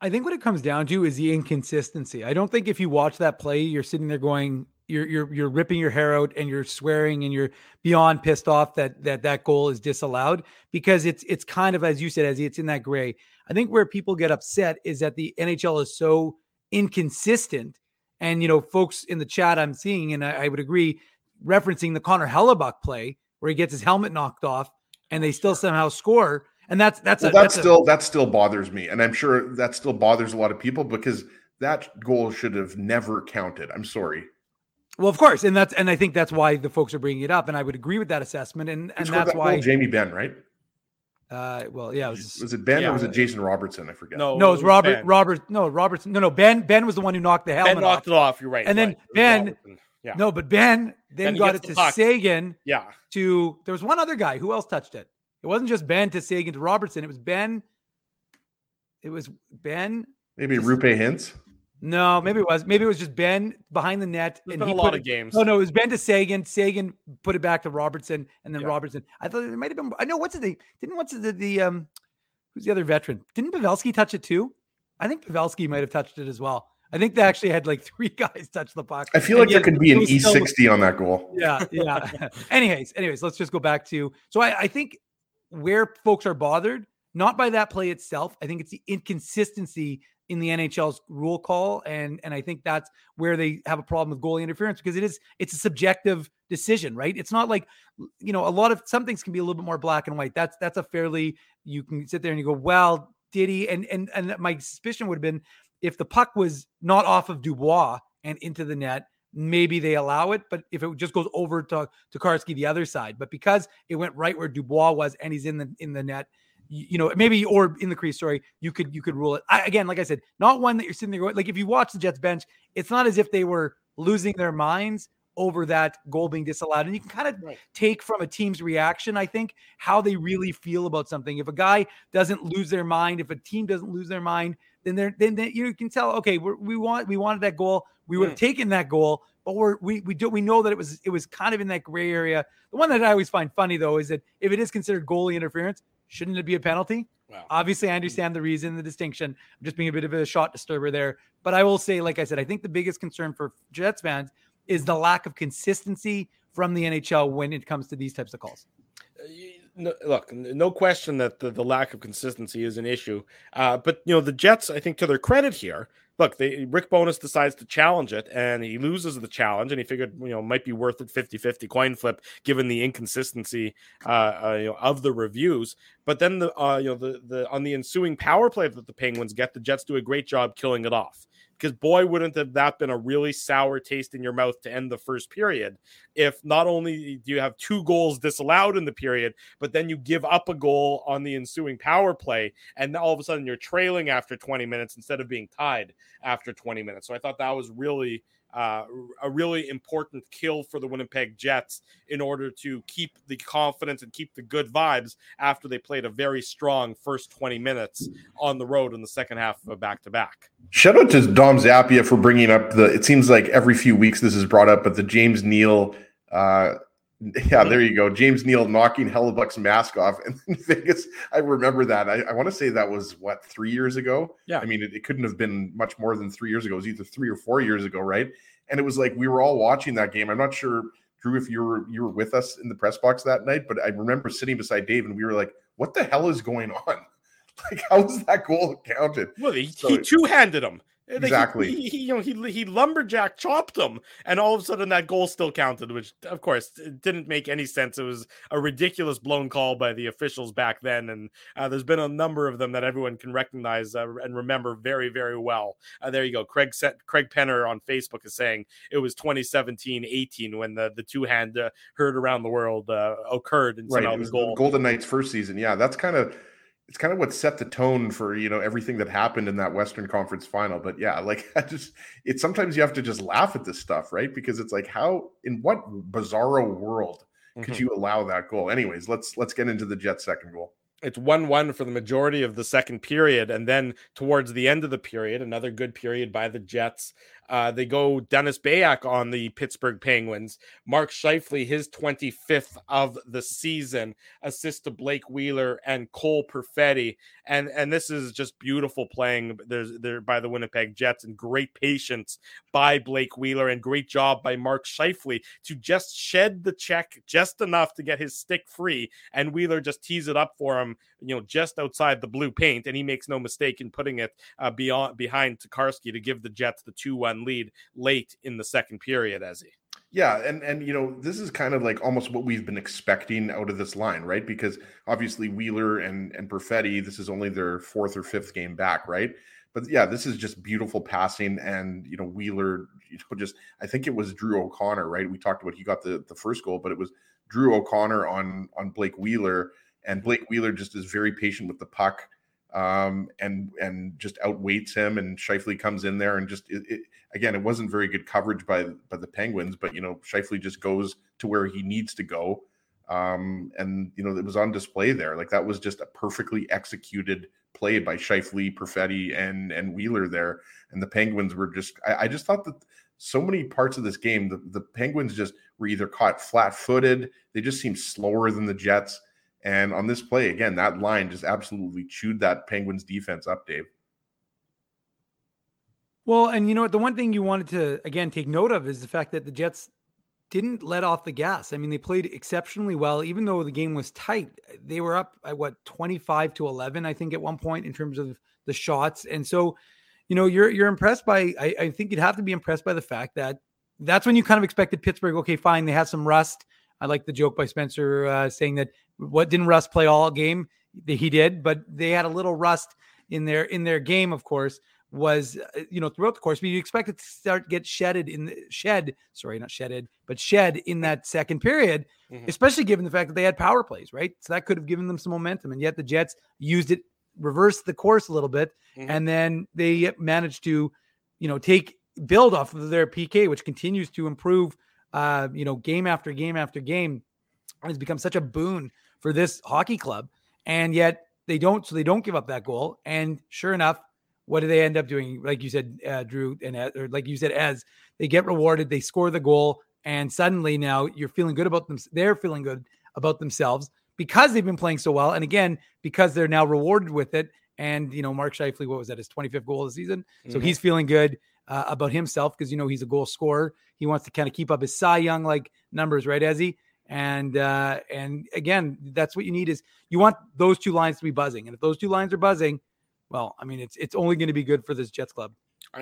I think what it comes down to is the inconsistency. I don't think if you watch that play, you're sitting there going, you're you're you're ripping your hair out and you're swearing and you're beyond pissed off that that that goal is disallowed because it's it's kind of as you said, as it's in that gray. I think where people get upset is that the NHL is so inconsistent, and you know, folks in the chat I'm seeing, and I, I would agree, referencing the Connor Hellebuyck play where he gets his helmet knocked off and they oh, still somehow score. And that's that's well, a that that's a- still that still bothers me, and I'm sure that still bothers a lot of people because that goal should have never counted. I'm sorry. Well, of course, and that's and I think that's why the folks are bringing it up, and I would agree with that assessment, and Who and scored that's that why. goal? Jamie Benn, right? Uh, well, yeah, it was, Was it Benn Yeah. or was it Jason Robertson? I forget. no, no, it was Robert. Benn. Robert, no, Robertson. No, no, Benn. Benn was the one who knocked the helmet Benn knocked off. it off. You're right. And then right. It Benn- Yeah. No, but Benn then Then he got it to puck. Seguin Yeah. to there was one other guy who else touched it. It wasn't just Benn to Seguin to Robertson. It was Benn. It was Benn. Maybe Roope Hintz. No, maybe it was. Maybe it was just Benn behind the net. There's and been he a lot it- of games. No, no, it was Benn to Seguin. Seguin put it back to Robertson, and then Yeah. Robertson. I thought it might have been. I know what's the didn't what's the the um who's the other veteran? Didn't Pavelski touch it too? I think Pavelski might have touched it as well. I think they actually had like three guys touch the puck. I feel And like there yet could be an E60 on that goal. yeah, yeah. anyways, anyways, let's just go back to so I, I think where folks are bothered, not by that play itself. I think it's the inconsistency in the NHL's rule call. And and I think that's where they have a problem with goalie interference because it is it's a subjective decision, right? It's not like you know, a lot of some things can be a little bit more black and white. That's that's a fairly you can sit there and you go, well, did he? And and and my suspicion would have been if the puck was not off of Dubois and into the net, maybe they allow it. But if it just goes over to to Karski the other side, but because it went right where Dubois was and he's in the in the net, you, you know, maybe or in the crease, sorry, you could you could rule it. I, again, like I said, not one that you're sitting there going like if you watch the Jets bench, it's not as if they were losing their minds over that goal being disallowed. And you can kind of Right. take from a team's reaction, I think, how they really feel about something. If a guy doesn't lose their mind, if a team doesn't lose their mind, then they're then, you can tell, okay, we're, we want we wanted that goal, we would have mm. taken that goal, but we're we we do we know that it was it was kind of in that gray area. The one that I always find funny though is that if it is considered goalie interference, shouldn't it be a penalty? Wow. Obviously, I understand the reason, the distinction. I'm just being a bit of a shot disturber there. But I will say, like I said, I think the biggest concern for Jets fans is the lack of consistency from the NHL when it comes to these types of calls. no, look, no question that the, the lack of consistency is an issue. Uh, but you know, the Jets, I think, to their credit here, look, they Rick Bowness decides to challenge it, and he loses the challenge, and he figured, you know, might be worth it 50-50 coin flip given the inconsistency uh, uh, you know, of the reviews. But then the uh, you know the the on the ensuing power play that the Penguins get, the Jets do a great job killing it off. Because boy, wouldn't have that been a really sour taste in your mouth to end the first period if not only do you have two goals disallowed in the period, but then you give up a goal on the ensuing power play, and all of a sudden you're trailing after 20 minutes instead of being tied after 20 minutes. So I thought that was really uh, a really important kill for the Winnipeg Jets in order to keep the confidence and keep the good vibes after they played a very strong first 20 minutes on the road in the second half of a back to back. Shout out to Dom Zappia for bringing up the. It seems like every few weeks this is brought up, but the James Neal. Uh, yeah, there you go. James Neal knocking Hellebuyck's mask off and Vegas. I remember that. I, I want to say that was what three years ago. Yeah. I mean, it, it couldn't have been much more than three years ago. It was either three or four years ago, right? And it was like we were all watching that game. I'm not sure, Drew, if you were you were with us in the press box that night, but I remember sitting beside Dave and we were like, "What the hell is going on? Like, how is that goal counted?" Well, he, So he two handed him. Like, Exactly. He, he, you know, he, he lumberjack chopped him, and all of a sudden that goal still counted, which of course it didn't make any sense. It was a ridiculous blown call by the officials back then, and uh, there's been a number of them that everyone can recognize uh, and remember very, very well. Uh, there you go. Craig set, Craig Penner on Facebook is saying it was 2017-18 when the the two hand uh, heard around the world uh, occurred, and right somehow the goal. golden knights first season yeah that's kind of it's kind of what set the tone for you know everything that happened in that western conference final but yeah like i just it's sometimes you have to just laugh at this stuff right because it's like how in what bizarro world could Mhm. you allow that goal anyways let's let's get into the jets second goal it's 1 1 for the majority of the second period. And then towards the end of the period, another good period by the Jets. Uh, they go Dennis Bayak on the Pittsburgh Penguins. Mark Scheifele, his 25th of the season, assist to Blake Wheeler and Cole Perfetti. And and this is just beautiful playing there's there by the Winnipeg Jets and great patience by Blake Wheeler and great job by Mark Scheifele to just shed the check just enough to get his stick free. And Wheeler just tees it up for him you know, just outside the blue paint, and he makes no mistake in putting it uh, beyond behind Tokarski to give the Jets the two-one lead late in the second period. As he, yeah and and you know this is kind of like almost what we've been expecting out of this line right? Because obviously wheeler and and perfetti this is only their fourth or fifth game back right? But yeah this is just beautiful passing and you know wheeler you know just i think it was drew o'connor right? We talked about he got the the first goal but it was drew o'connor on on blake wheeler and blake wheeler just is very patient with the puck um, and and just outweights him. And Scheifele comes in there and just it, it, again, it wasn't very good coverage by by the Penguins, but you know Scheifele just goes to where he needs to go, um, and you know it was on display there. Like that was just a perfectly executed play by Scheifele, Perfetti, and and Wheeler there. And the Penguins were just I, I just thought that so many parts of this game, the, the Penguins just were either caught flat footed, they just seemed slower than the Jets. And on this play, again, that line just absolutely chewed that Penguins defense up, Dave. Well, and you know what? The one thing you wanted to, again, take note of is the fact that the Jets didn't let off the gas. I mean, they played exceptionally well, even though the game was tight. They were up at what, 25 to 11, I think, at one point in terms of the shots. And so, you know, you're you're impressed by. I, I think you'd have to be impressed by the fact that that's when you kind of expected Pittsburgh. Okay, fine, they had some rust. I like the joke by Spencer uh, saying that what didn't Rust play all game? He did, but they had a little rust in their in their game. Of course, was uh, you know throughout the course, but you expect it to start get shedded in the shed. Sorry, not shedded, but shed in that second period, mm-hmm. especially given the fact that they had power plays, right? So that could have given them some momentum, and yet the Jets used it reversed the course a little bit, mm-hmm. and then they managed to, you know, take build off of their PK, which continues to improve. Uh, you know, game after game after game, has become such a boon for this hockey club, and yet they don't. So they don't give up that goal. And sure enough, what do they end up doing? Like you said, uh, Drew, and or like you said, as they get rewarded, they score the goal, and suddenly now you're feeling good about them. They're feeling good about themselves because they've been playing so well. And again, because they're now rewarded with it. And, you know, Mark Scheifele, what was that, his 25th goal of the season? So mm-hmm. he's feeling good uh, about himself because, you know, he's a goal scorer. He wants to kind of keep up his Cy Young like numbers, right, Ezzy? And uh, and again, that's what you need is you want those two lines to be buzzing. And if those two lines are buzzing, well, I mean, it's it's only going to be good for this Jets club.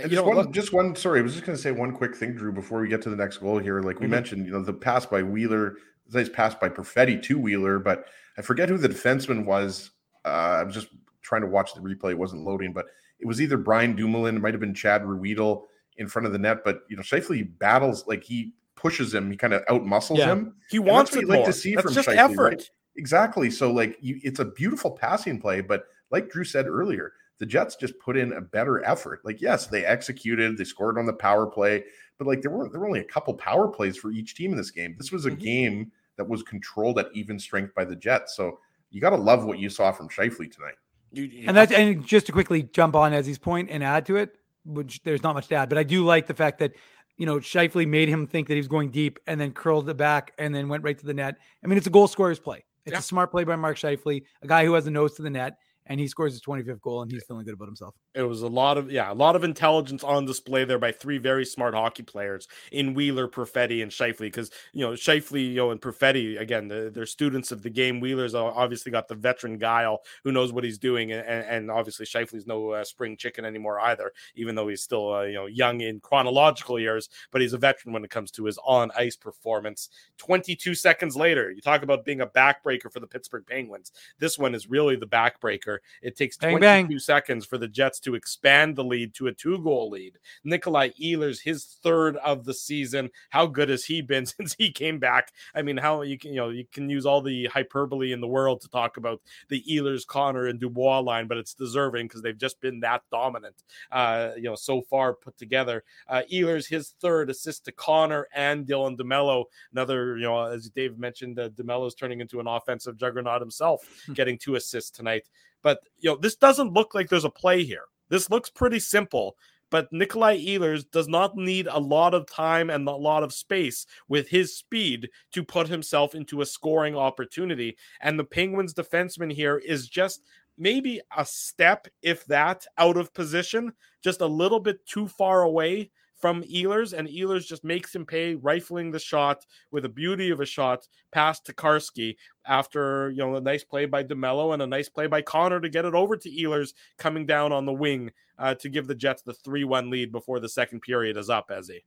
just, know, one, just one, sorry, I was just going to say one quick thing, Drew, before we get to the next goal here. Like we mm-hmm. mentioned, you know, the pass by Wheeler nice pass by Perfetti to Wheeler, but I forget who the defenseman was. Uh, I was just trying to watch the replay; it wasn't loading, but it was either Brian Dumoulin, it might have been Chad Ruhwedel in front of the net. But you know, Scheifele battles like he pushes him, he kind of out muscles yeah. him. He wants to like to see That's from just Scheifele, effort. Right? Exactly. So like, you, it's a beautiful passing play, but like Drew said earlier, the Jets just put in a better effort. Like, yes, they executed, they scored on the power play, but like there were there were only a couple power plays for each team in this game. This was a mm-hmm. game that was controlled at even strength by the Jets. So you got to love what you saw from Scheifele tonight. You, you and that's and just to quickly jump on Ezzy's point and add to it, which there's not much to add, but I do like the fact that you know Scheifele made him think that he was going deep and then curled it back and then went right to the net. I mean, it's a goal scorer's play. It's yeah. a smart play by Mark Scheifele, a guy who has a nose to the net and he scores his 25th goal and he's feeling good about himself. It was a lot of yeah, a lot of intelligence on display there by three very smart hockey players in Wheeler, Perfetti, and Scheifele. Because you know Scheifele, you know, and Perfetti again, the, they're students of the game. Wheeler's obviously got the veteran guile who knows what he's doing, and, and obviously Scheifele's no uh, spring chicken anymore either, even though he's still uh, you know young in chronological years, but he's a veteran when it comes to his on ice performance. 22 seconds later, you talk about being a backbreaker for the Pittsburgh Penguins. This one is really the backbreaker. It takes 22 bang, bang. seconds for the Jets to expand the lead to a two goal lead. Nikolai Ehlers, his third of the season. How good has he been since he came back? I mean, how you can, you know, you can use all the hyperbole in the world to talk about the Ehlers, Connor, and Dubois line, but it's deserving because they've just been that dominant, uh, you know, so far put together. Uh, Ehlers, his third assist to Connor and Dylan DeMelo. Another, you know, as Dave mentioned, uh, DeMelo's turning into an offensive juggernaut himself, hmm. getting two assists tonight. But you know, this doesn't look like there's a play here. This looks pretty simple. But Nikolai Ehlers does not need a lot of time and a lot of space with his speed to put himself into a scoring opportunity. And the Penguins defenseman here is just maybe a step, if that, out of position, just a little bit too far away from Ehlers, and Ehlers just makes him pay, rifling the shot with a beauty of a shot past Tokarski after you know a nice play by DeMelo and a nice play by Connor to get it over to Ehlers coming down on the wing uh, to give the Jets the three-one lead before the second period is up. He,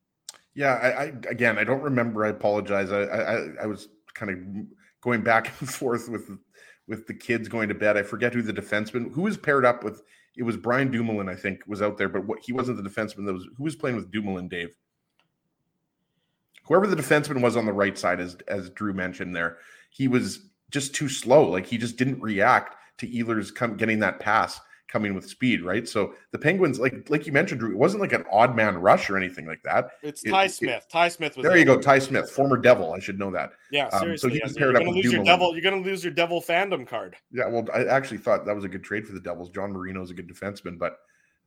yeah, I, I, again I don't remember. I apologize. I I, I was kind of going back and forth with with the kids going to bed. I forget who the defenseman who was paired up with it was Brian Dumoulin, I think, was out there, but what, he wasn't the defenseman. That was who was playing with Dumoulin, Dave. Whoever the defenseman was on the right side, as as Drew mentioned there, he was just too slow. Like he just didn't react to Ehlers come getting that pass, coming with speed, right? So the Penguins, like like you mentioned, Drew, it wasn't like an odd man rush or anything like that. It's It- Ty it- Smith. Ty Smith was There you go, Ty Smith, former Devil. I should know that. Yeah, Um, so seriously. yes, you're up gonna with lose your devil. You're gonna lose your devil fandom card. Yeah, well, I actually thought that was a good trade for the Devils. John Marino is a good defenseman, but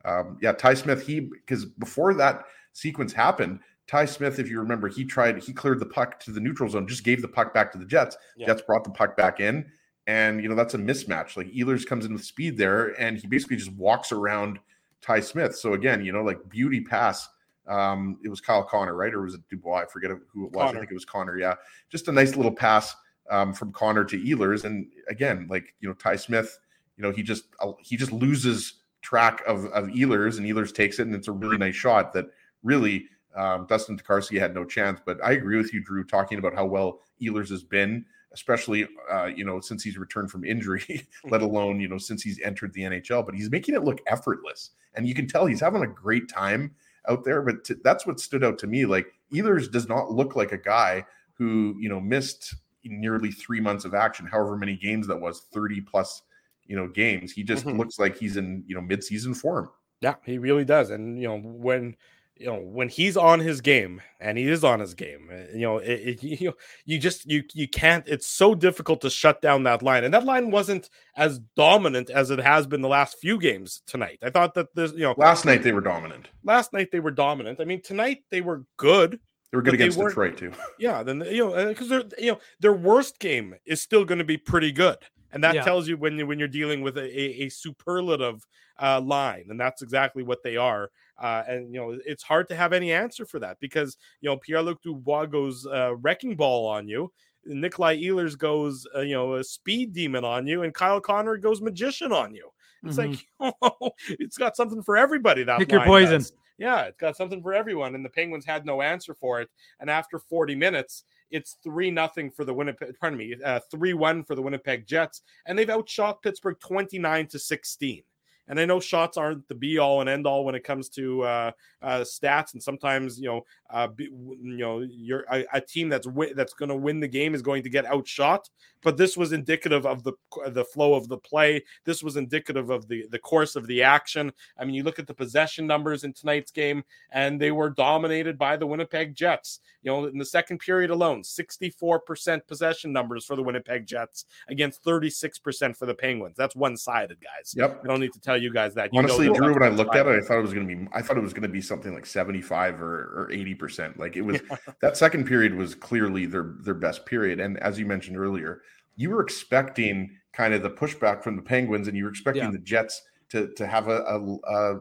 um, yeah, Ty Smith. He because before that sequence happened, Ty Smith, if you remember, he tried he cleared the puck to the neutral zone, just gave the puck back to the Jets. Yeah. Jets brought the puck back in, and you know that's a mismatch. Like Ehlers comes in with speed there, and he basically just walks around Ty Smith. So again, you know, like beauty pass. Um, it was Kyle Connor, right, or was it Dubois? I forget who it was. Connor. I think it was Connor. Yeah, just a nice little pass um, from Connor to Ehlers, and again, like you know, Ty Smith, you know, he just uh, he just loses track of of Ehlers, and Ehlers takes it, and it's a really nice shot that really um, Dustin Tokarski had no chance. But I agree with you, Drew, talking about how well Ehlers has been, especially uh, you know since he's returned from injury, let alone you know since he's entered the NHL. But he's making it look effortless, and you can tell he's having a great time out there. But that's what stood out to me. Like Ehlers does not look like a guy who you know missed nearly three months of action, however many games that was, thirty plus you know games. He just Mhm. looks like he's in you know mid-season form. Yeah, he really does. And you know when you know when he's on his game, and he is on his game. uh, You know, it, it, you you just you you can't. It's so difficult to shut down that line, and that line wasn't as dominant as it has been the last few games tonight. I thought that this you know Last night they were dominant. last night they were dominant. I mean tonight they were good. They were good against Detroit too. Yeah, then you know because they're you know their worst game is still going to be pretty good, and that Yeah. tells you when you when you're dealing with a, a, a superlative uh, line, and that's exactly what they are. Uh, and you know it's hard to have any answer for that because you know Pierre Luc Dubois goes uh, wrecking ball on you. Nikolai Ehlers goes, uh, you know, a speed demon on you, and Kyle Connor goes magician on you. It's Mhm. like oh, it's got something for everybody. That Pick your poison. does. Yeah, it's got something for everyone, and the Penguins had no answer for it. And after 40 minutes, it's three nothing for the Winnipeg. Pardon me, uh, three one for the Winnipeg Jets, and they've outshot Pittsburgh 29 to 16. And I know shots aren't the be all and end all when it comes to uh, uh, stats, and sometimes you know, uh, be, you know, you're a, a team that's wi- that's going to win the game is going to get outshot. But this was indicative of the the flow of the play. This was indicative of the the course of the action. I mean, you look at the possession numbers in tonight's game, and they were dominated by the Winnipeg Jets. You know, in the second period alone, 64% possession numbers for the Winnipeg Jets against 36% for the Penguins. That's one sided, guys. Yep. I don't need to tell you guys that. You Honestly, Drew, when I looked at it, I thought it was going to be. I thought it was going to be something like seventy-five or, or eighty percent. Like it was. that second period was clearly their their best period. And as you mentioned earlier, you were expecting kind of the pushback from the Penguins, and you were expecting Yeah. the Jets to to have a, a, a,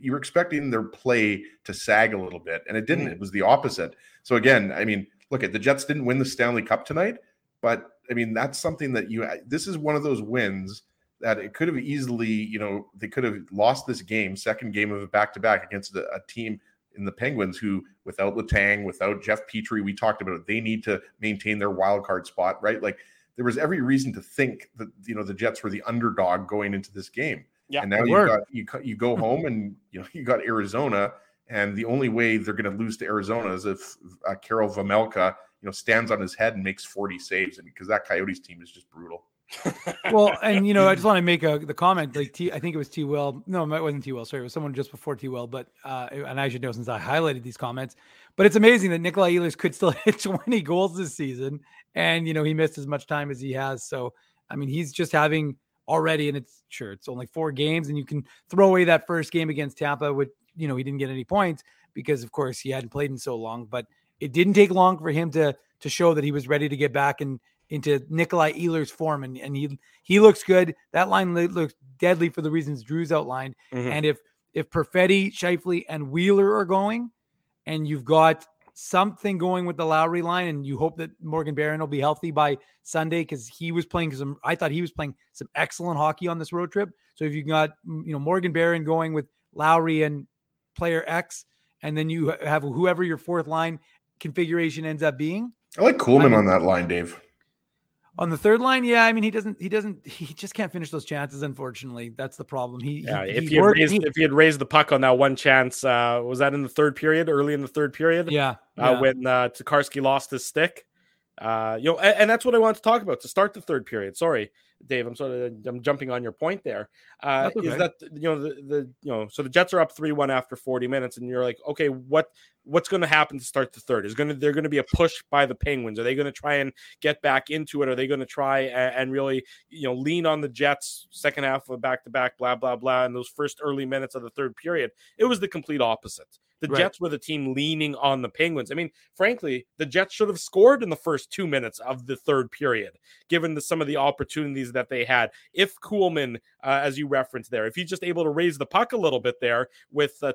you were expecting their play to sag a little bit, and it didn't. Mhm. It was the opposite. So again, I mean, look at the Jets didn't win the Stanley Cup tonight, but I mean that's something that you. This is one of those wins that it could have easily, you know, they could have lost this game, second game of a back to back against a, a team in the Penguins who, without Letang, without Jeff Petry, we talked about it. They need to maintain their wild card spot, right? Like there was every reason to think that you know the Jets were the underdog going into this game. Yeah, and now you got you you go home and you know you got Arizona, and the only way they're going to lose to Arizona is if uh, Karel Vejmelka you know stands on his head and makes 40 saves, and because that Coyotes team is just brutal. well, and you know, I just want to make a the comment. Like T, I think it was T. Well, no, it wasn't T. Well. Sorry, it was someone just before T. Well. But uh, and I should know since I highlighted these comments. But it's amazing that Nikolai Ehlers could still hit 20 goals this season, and you know he missed as much time as he has. So I mean, he's just having already, and it's sure it's only four games, and you can throw away that first game against Tampa, with you know he didn't get any points because of course he hadn't played in so long. But it didn't take long for him to to show that he was ready to get back and into Nikolai Ehlers' form, and, and he he looks good. That line lo- looks deadly for the reasons Drew's outlined. Mhm. And if if Perfetti, Scheifele, and Wheeler are going, and you've got something going with the Lowry line, and you hope that Morgan Barron will be healthy by Sunday because he was playing some. I thought he was playing some excellent hockey on this road trip. So if you got mm, you know Morgan Barron going with Lowry and player X, and then you have whoever your fourth line configuration ends up being. I like Kuhlman I'm- on that line, Dave. On the third line, yeah, I mean he doesn't, he doesn't, he just can't finish those chances. Unfortunately, that's the problem. He, Yeah, he, if he worked- raised, he- if he had raised the puck on that one chance, uh, was that in the third period, early in the third period? yeah, uh, when uh, Tokarski lost his stick. Uh, you know, and, and that's what I wanted to talk about to start the third period. Sorry, Dave. I'm sort of I'm jumping on your point there. Uh, That's Is that you know the, the you know so the Jets are up three one after 40 minutes, and you're like, okay, what what's going to happen to start the third? Is going to they're going to be a push by the Penguins? Are they going to try and get back into it? Are they going to try and, and really you know lean on the Jets second half of a back to back, blah blah blah, in those first early minutes of the third period? It was the complete opposite. The Right. Jets were the team leaning on the Penguins. I mean, frankly, the Jets should have scored in the first two minutes of the third period, given the, some of the opportunities that they had. If Kuhlman, uh, as you referenced there, if he's just able to raise the puck a little bit there with uh,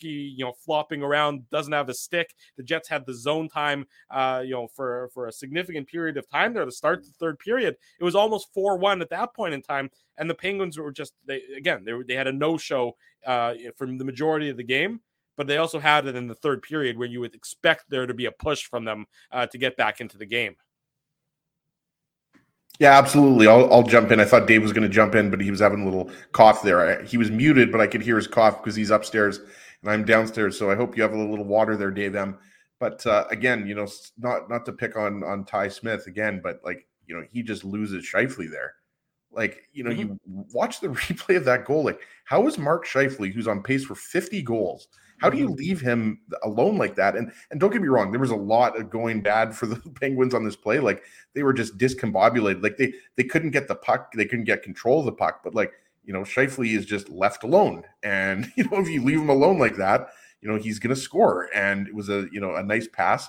you know, flopping around, doesn't have a stick. The Jets had the zone time, uh, you know, for for a significant period of time there to start the third period. It was almost four one at that point in time, and the Penguins were just they again they they had a no show uh, from the majority of the game but they also had it in the third period where you would expect there to be a push from them uh, to get back into the game. Yeah, absolutely. I'll, I'll jump in. I thought Dave was going to jump in, but he was having a little cough there. I, he was muted, but I could hear his cough because he's upstairs and I'm downstairs. So I hope you have a little water there, Dave M. But uh, again, you know, not not to pick on on Ty Smith again, but like you know, he just loses Scheifele there. Like you know, you watch the replay of that goal. Like, how is Mark Scheifele, who's on pace for 50 goals, how do you leave him alone like that? And and don't get me wrong, there was a lot of going bad for the Penguins on this play. Like they were just discombobulated. Like they they couldn't get the puck, they couldn't get control of the puck. But like you know, Scheifele is just left alone, and you know if you leave him alone like that, you know he's going to score. And it was a you know a nice pass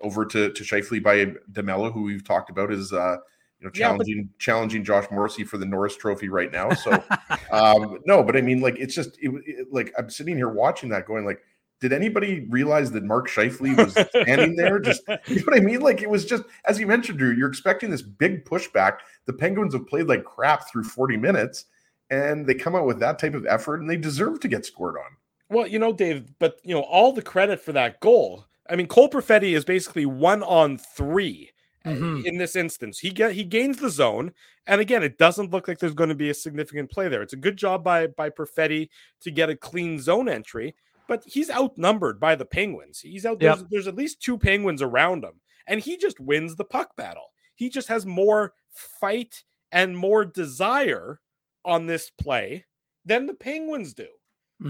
over to to Scheifele by DeMelo, who we've talked about is uh you know Yeah, but- challenging challenging Josh Morrissey for the Norris Trophy right now. So um no, but I mean like it's just it, it- like I'm sitting here watching that going like did anybody realize that Mark Scheifele was standing there? Just you know what I mean? Like it was just as you mentioned, Drew. You're expecting this big pushback. The Penguins have played like crap through 40 minutes, and they come out with that type of effort, and they deserve to get scored on. Well, you know, Dave, but you know, all the credit for that goal. I mean, Cole Perfetti is basically one on 3 uh, Mhm. in this instance. He get he gains the zone, and again, it doesn't look like there's going to be a significant play there. It's a good job by by Perfetti to get a clean zone entry, but he's outnumbered by the Penguins. He's out Yep. there's, there's at least two Penguins around him, and he just wins the puck battle. He just has more fight and more desire on this play than the Penguins do.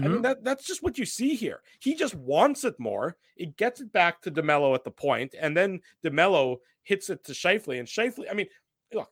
I Mhm. mean that that's just what you see here. He just wants it more. It gets it back to DeMelo at the point, and then DeMelo hits it to Scheifele. And Scheifele, I mean, look,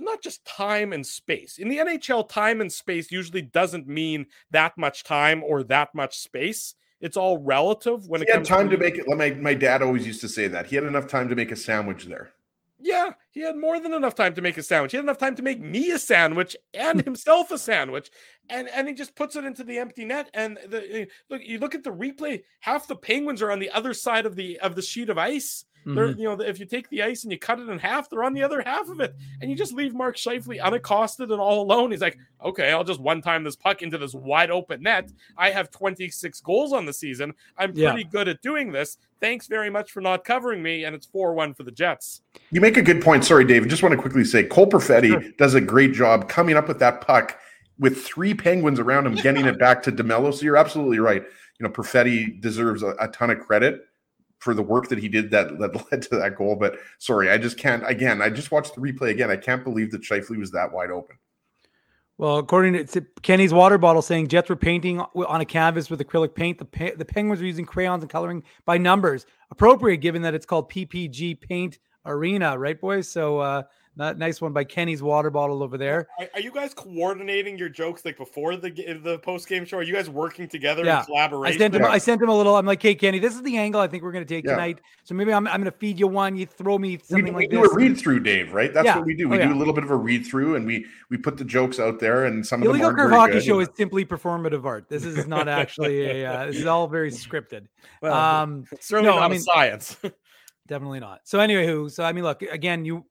not just time and space. In the NHL, time and space usually doesn't mean that much time or that much space. It's all relative when He it comes time to make it. My my dad always used to say that he had enough time to make a sandwich there. Yeah, he had more than enough time to make a sandwich. He had enough time to make me a sandwich and himself a sandwich, and and he just puts it into the empty net. And the look, you look at the replay. Half the Penguins are on the other side of the of the sheet of ice. They're Mhm. you know if you take the ice and you cut it in half, they're on the other half of it, and you just leave Mark Scheifele unaccosted and all alone. He's like, okay, I'll just one time this puck into this wide open net. I have 26 goals on the season. I'm Yeah. pretty good at doing this. Thanks very much for not covering me, and it's four one for the Jets. You make a good point. Sorry, Dave. Just want to quickly say Cole Perfetti Sure. does a great job coming up with that puck with three penguins around him, getting it back to DeMelo. So you're absolutely right. You know, Perfetti deserves a, a ton of credit for the work that he did that, that led to that goal. But sorry, I just can't. Again, I just watched the replay again. I can't believe that Scheifele was that wide open. Well, according to- Kenny's water bottle saying Jets were painting on a canvas with acrylic paint. The, the Penguins were using crayons and coloring by numbers. Appropriate given that it's called PPG Paint Arena, right, boys? So, uh, nice one by Kenny's water bottle over there. Are, are you guys coordinating your jokes like before the the post game show? Are you guys working together Yeah. in collaboration? I sent him. Yeah. I sent him a little. I'm like, hey, Kenny, this is the angle I think we're going to take Yeah. tonight. So maybe I'm, I'm going to feed you one. You throw me We, something we like do this. a read through, Dave. Right? That's Yeah. what we do. We Oh, do a little bit of a read through, and we we put the jokes out there, and some of The of them Illegal aren't Curve very Hockey good. Show is simply performative art. This is not actually a. Uh, this is all very scripted. Well, Um, certainly no, I not mean- science. Definitely not. So anyway, who? So I mean, look again. You,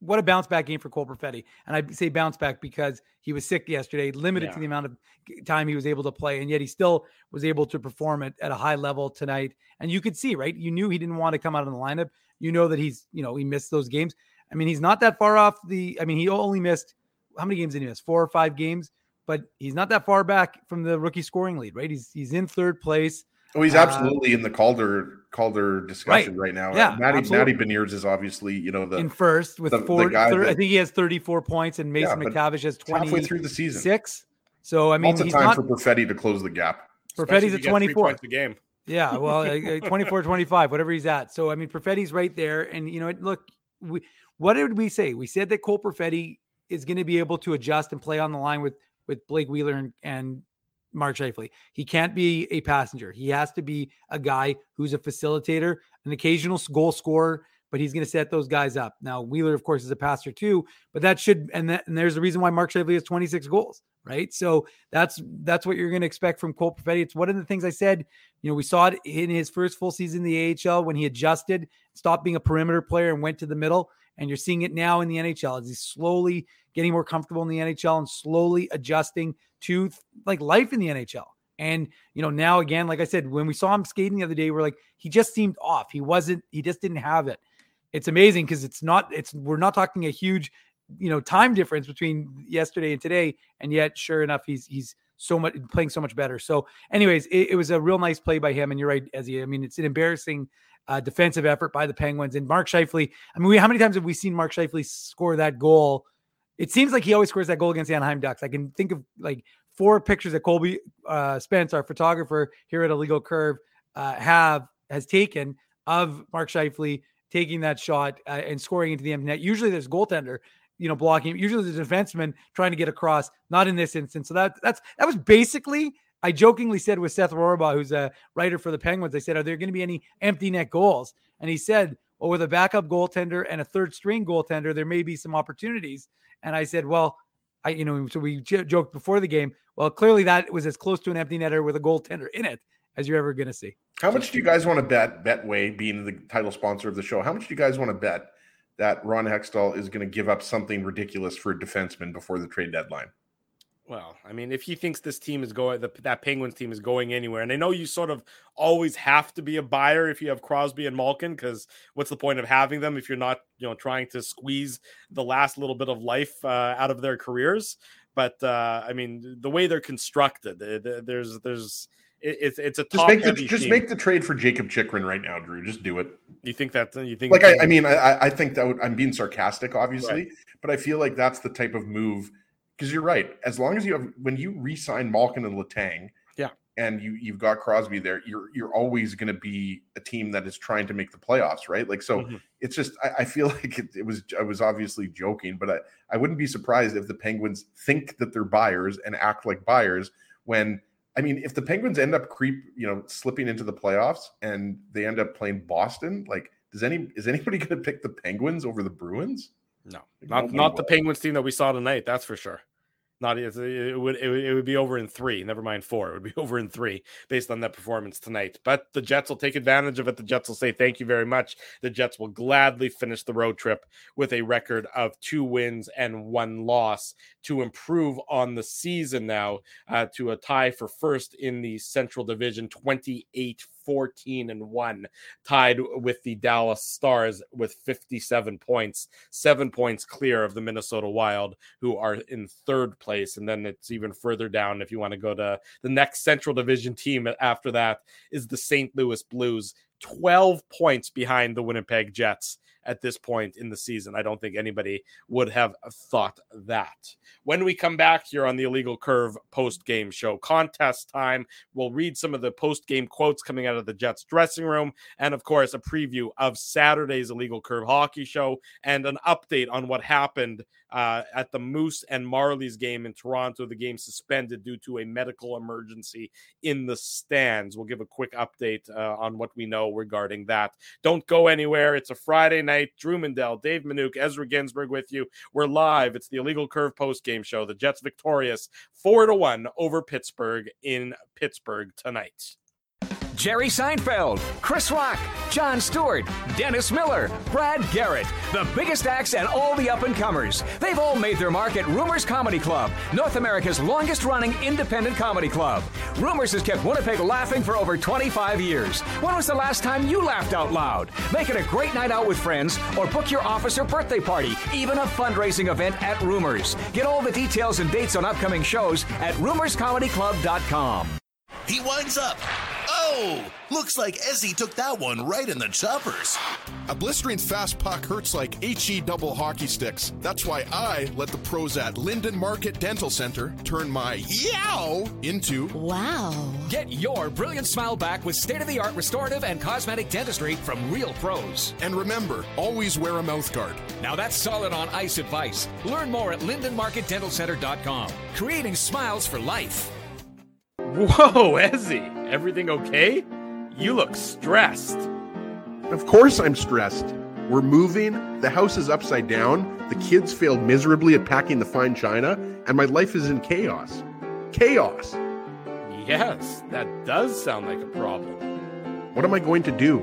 what a bounce back game for Cole Perfetti, and I say bounce back because he was sick yesterday, limited Yeah. to the amount of time he was able to play, and yet he still was able to perform at, at a high level tonight. And you could see, right? You knew he didn't want to come out of the lineup. You know that he's, you know, he missed those games. I mean, he's not that far off the. I mean, he only missed how many games did he miss? Four or five games, but he's not that far back from the rookie scoring lead, right? He's he's in third place. Oh, he's Uh, absolutely in the Calder Calder discussion right, right now. Yeah, Matty, Matty Beniers is obviously you know the in first with the, four. the guy thir- that- I think he has 34 points, and Mason Yeah, McTavish has halfway through the season. six. So I mean, Lots of he's time not. for Perfetti to close the gap. Perfetti's if at you get three 24. points a game. Yeah, well, uh, uh, 24, 25, whatever he's at. So, I mean, Perfetti's right there. And, you know, look, we, what did we say? We said that Cole Perfetti is going to be able to adjust and play on the line with, with Blake Wheeler and, and Mark Scheifele. He can't be a passenger. He has to be a guy who's a facilitator, an occasional goal scorer, but he's going to set those guys up. Now, Wheeler, of course, is a passer too, but that should, and, that, and there's a reason why Mark Scheifele has 26 goals, right? So that's, that's what you're going to expect from Cole Perfetti. It's one of the things I said you know, we saw it in his first full season in the AHL when he adjusted, stopped being a perimeter player and went to the middle. And you're seeing it now in the NHL as he's slowly getting more comfortable in the NHL and slowly adjusting to like life in the NHL. And, you know, now again, like I said, when we saw him skating the other day, we're like, he just seemed off. He wasn't, he just didn't have it. It's amazing because it's not, it's, we're not talking a huge, you know, time difference between yesterday and today. And yet, sure enough, he's, he's, so much playing so much better. So, anyways, it, it was a real nice play by him. And you're right, Ezzy. I mean, it's an embarrassing uh, defensive effort by the Penguins and Mark Scheifele. I mean, we, how many times have we seen Mark Scheifele score that goal? It seems like he always scores that goal against the Anaheim Ducks. I can think of like four pictures that Colby uh, Spence, our photographer here at Illegal Curve, uh, have has taken of Mark Scheifele taking that shot uh, and scoring into the empty net. Usually, there's a goaltender you know, blocking. Usually the defenseman trying to get across, not in this instance. So that that's that was basically I jokingly said with Seth Rorabaugh, who's a writer for the Penguins, I said, Are there going to be any empty net goals? And he said, Well, with a backup goaltender and a third string goaltender, there may be some opportunities. And I said, Well, I, you know, so we j- joked before the game. Well, clearly that was as close to an empty netter with a goaltender in it as you're ever going to see. How much do you guys want to bet? Betway being the title sponsor of the show, how much do you guys want to bet that Ron Hextall is going to give up something ridiculous for a defenseman before the trade deadline? Well, I mean, if he thinks this team is going, the, that Penguins team is going anywhere, and I know you sort of always have to be a buyer if you have Crosby and Malkin, because what's the point of having them if you're not, you know, trying to squeeze the last little bit of life uh, out of their careers? But uh, I mean, the way they're constructed, there's, there's, it's it's a Just top make the, just team. make the trade for Jakob Chychrun right now, Drew. Just do it. You think that you think Like I, I mean, I, I think that would, I'm being sarcastic, obviously, Right. but I feel like that's the type of move because you're right. As long as you have when you re-sign Malkin and Letang, Yeah. and you you've got Crosby there, you're you're always going to be a team that is trying to make the playoffs, right? Like so, Mhm. it's just I, I feel like it, it was I was obviously joking, but I I wouldn't be surprised if the Penguins think that they're buyers and act like buyers when. I mean, if the Penguins end up creep, you know, slipping into the playoffs and they end up playing Boston, like, does any is anybody going to pick the Penguins over the Bruins? no, not not the. Penguins team that we saw tonight. That's for sure. Not it it would it would, be over in three. Never mind four. It would be over in three based on that performance tonight. But the Jets will take advantage of it. The Jets will say thank you very much. The Jets will gladly finish the road trip with a record of two wins and one loss to improve on the season now uh, to a tie for first in the Central Division, 28 14 and 1, tied with the Dallas Stars with 57 points, seven points clear of the Minnesota Wild, who are in third place. And then it's even further down if you want to go to the next Central Division team after that is the St. Louis Blues, 12 points behind the Winnipeg Jets at this point in the season. I don't think anybody would have thought that. When we come back here on the Illegal Curve post game show, contest time, we'll read some of the post game quotes coming out of the Jets dressing room, and of course, a preview of Saturday's Illegal Curve hockey show and an update on what happened uh, at the Moose and Marley's game in Toronto. The game suspended due to a medical emergency in the stands. We'll give a quick update uh, on what we know regarding that. Don't go anywhere. It's a Friday night. Drew Mandel, Dave Manuk, Ezra Ginsburg with you. We're live. It's the Illegal Curve post game show. The Jets victorious four to one over Pittsburgh in Pittsburgh tonight. Jerry Seinfeld, Chris Rock, Jon Stewart, Dennis Miller, Brad Garrett, the biggest acts and all the up and comers. They've all made their mark at Rumors Comedy Club, North America's longest running independent comedy club. Rumors has kept Winnipeg laughing for over 25 years. When was the last time you laughed out loud? Make it a great night out with friends or book your office or birthday party, even a fundraising event at Rumors. Get all the details and dates on upcoming shows at rumorscomedyclub.com. He winds up. Oh, Looks like Ezzy took that one right in the choppers. A blistering fast puck hurts like HE double hockey sticks. That's why I let the pros at Linden Market Dental Center turn my yow into wow. Get your brilliant smile back with state of the art restorative and cosmetic dentistry from real pros. And remember, always wear a mouth guard. Now that's solid on ice advice. Learn more at lindenmarketdentalcenter.com. Creating smiles for life. Whoa, Ezzy, everything okay? You look stressed. Of course I'm stressed. We're moving, the house is upside down, the kids failed miserably at packing the fine china, and my life is in chaos. Chaos! Yes, that does sound like a problem. What am I going to do?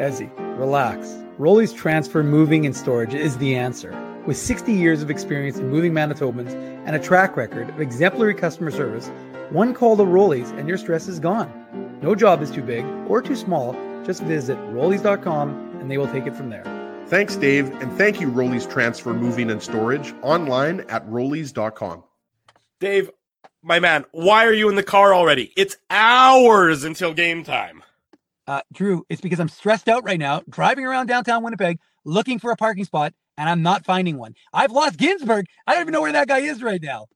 Ezzy, relax. Rolly's Transfer Moving and Storage is the answer. With 60 years of experience in moving Manitobans and a track record of exemplary customer service, one call to Rollies and your stress is gone. No job is too big or too small. Just visit rollies.com and they will take it from there. Thanks, Dave, and thank you, Rollies Transfer Moving and Storage, online at rollies.com. Dave, my man, why are you in the car already? It's hours until game time. Uh, Drew, it's because I'm stressed out right now, driving around downtown Winnipeg looking for a parking spot, and I'm not finding one. I've lost Ginsburg. I don't even know where that guy is right now.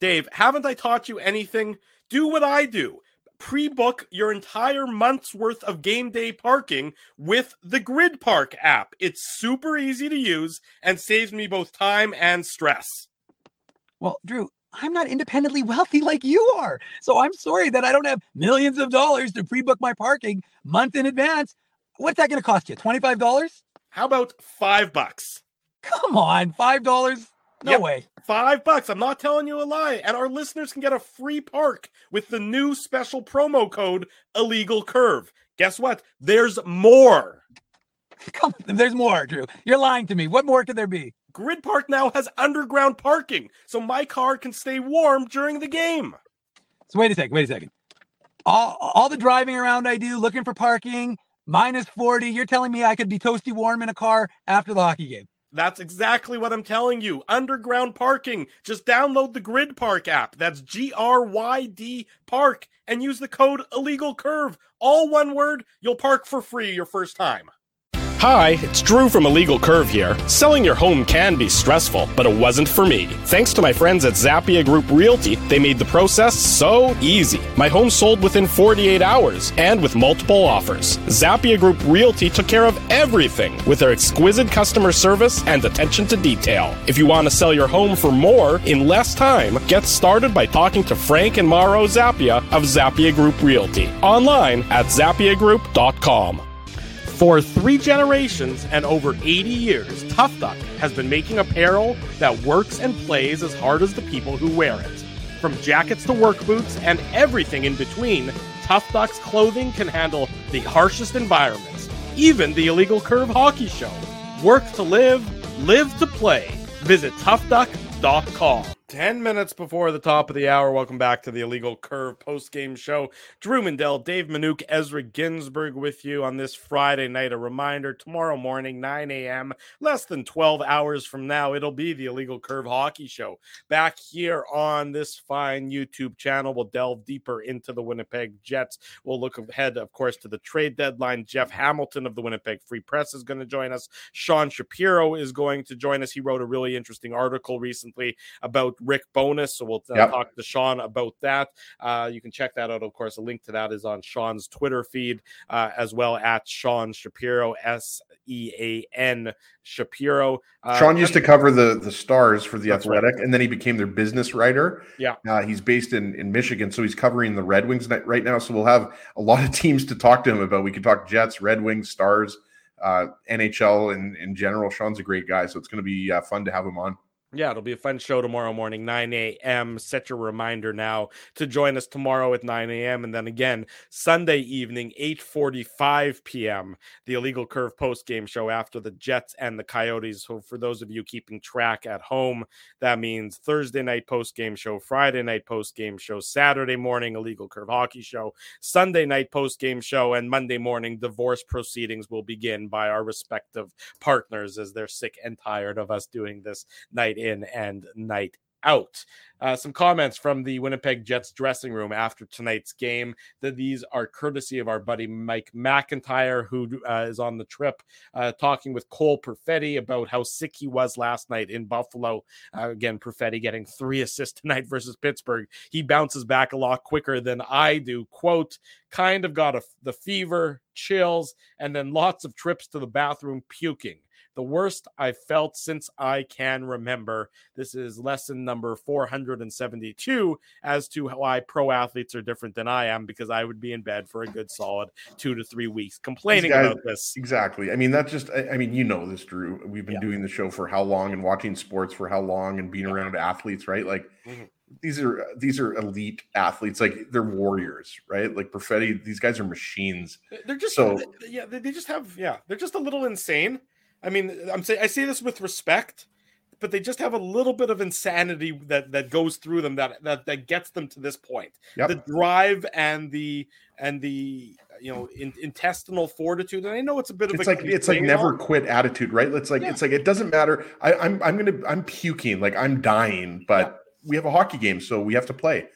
Dave, haven't I taught you anything? Do what I do. Pre book your entire month's worth of game day parking with the Gryd Park app. It's super easy to use and saves me both time and stress. Well, Drew, I'm not independently wealthy like you are. So I'm sorry that I don't have millions of dollars to pre book my parking month in advance. What's that going to cost you? $25? How about five bucks? Come on, $5? No Yep. way. Five bucks. I'm not telling you a lie. And our listeners can get a free park with the new special promo code Illegal Curve. Guess what? There's more. Come there's more, Drew. You're lying to me. What more could there be? Gryd Park now has underground parking, so my car can stay warm during the game. So wait a second, wait a second. All, all the driving around I do looking for parking, minus 40, you're telling me I could be toasty warm in a car after the hockey game. That's exactly what I'm telling you. Underground parking. Just download the Gryd Park app. That's G R Y D Park and use the code Illegal Curve. All one word. You'll park for free your first time. Hi, it's Drew from Illegal Curve here. Selling your home can be stressful, but it wasn't for me. Thanks to my friends at Zappia Group Realty, they made the process so easy. My home sold within 48 hours and with multiple offers. Zappia Group Realty took care of everything with their exquisite customer service and attention to detail. If you want to sell your home for more in less time, get started by talking to Frank and Mauro Zappia of Zappia Group Realty online at zappiagroup.com. For three generations and over 80 years, Tough Duck has been making apparel that works and plays as hard as the people who wear it. From jackets to work boots and everything in between, Tough Duck's clothing can handle the harshest environments, even the illegal curve hockey show. Work to live, live to play. Visit toughduck.com. 10 minutes before the top of the hour. Welcome back to the Illegal Curve post game show. Drew Mandel, Dave Manuk, Ezra Ginsburg with you on this Friday night. A reminder tomorrow morning, 9 a.m., less than 12 hours from now, it'll be the Illegal Curve hockey show. Back here on this fine YouTube channel, we'll delve deeper into the Winnipeg Jets. We'll look ahead, of course, to the trade deadline. Jeff Hamilton of the Winnipeg Free Press is going to join us. Sean Shapiro is going to join us. He wrote a really interesting article recently about Rick Bowness. So we'll uh, Yep. talk to Sean about that. Uh, you can check that out. Of course, a link to that is on Sean's Twitter feed uh, as well at Sean Shapiro, S E A N Shapiro. Uh, Sean used to cover the the Stars for the That's right. Athletic, and then he became their business writer. Yeah. uh, he's based in in Michigan, so he's covering the Red Wings right now. So we'll have a lot of teams to talk to him about. We can talk Jets, Red Wings, Stars, uh, NHL, and in general. Sean's a great guy, so it's going to be uh, fun to have him on. Yeah, it'll be a fun show tomorrow morning, 9 a.m. Set your reminder now to join us tomorrow at 9 a.m. And then again, Sunday evening, 8.45 p.m., the Illegal Curve post-game show after the Jets and the Coyotes. So for those of you keeping track at home, that means Thursday night post-game show, Friday night post-game show, Saturday morning Illegal Curve hockey show, Sunday night post-game show, and Monday morning divorce proceedings will begin by our respective partners as they're sick and tired of us doing this night in and night out. Uh, some comments from the Winnipeg Jets dressing room after tonight's game. That these are courtesy of our buddy Mike McIntyre, who uh, is on the trip, uh, talking with Cole Perfetti about how sick he was last night in Buffalo. Uh, again, Perfetti getting three assists tonight versus Pittsburgh. He bounces back a lot quicker than I do. Quote, kind of got a, the fever, chills, and then lots of trips to the bathroom puking the worst I've felt since I can remember. This is lesson number 472 as to why pro athletes are different than I am, because I would be in bed for a good solid two to three weeks complaining guys- about this. Exactly. I mean, that's just, I, I mean, you know this, Drew. We've been Yeah. doing the show for how long and watching sports for how long and being around athletes, right? Like, Mhm. these are these are elite athletes like they're warriors right like perfetti these guys are machines They're just So- yeah, they just have yeah, they're just a little insane. I mean, I'm saying I say this with respect, but they just have a little bit of insanity that that goes through them that that that gets them to this point. Yep. The drive and the and the you know in, intestinal fortitude. And I know it's a bit of it's a like it's like never quit attitude right it's like Yeah. it's like it doesn't matter I, i'm i'm gonna i'm puking like i'm dying but we have a hockey game so we have to play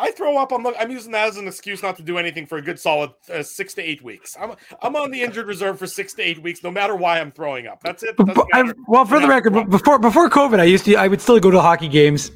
I throw up. I'm I'm using that as an excuse not to do anything for a good solid uh, six to eight weeks. I'm I'm on the injured reserve for six to eight weeks, no matter why I'm throwing up. That's it. But- Doesn't but. I've- well, for the record, before before COVID, I used to I would still go to hockey games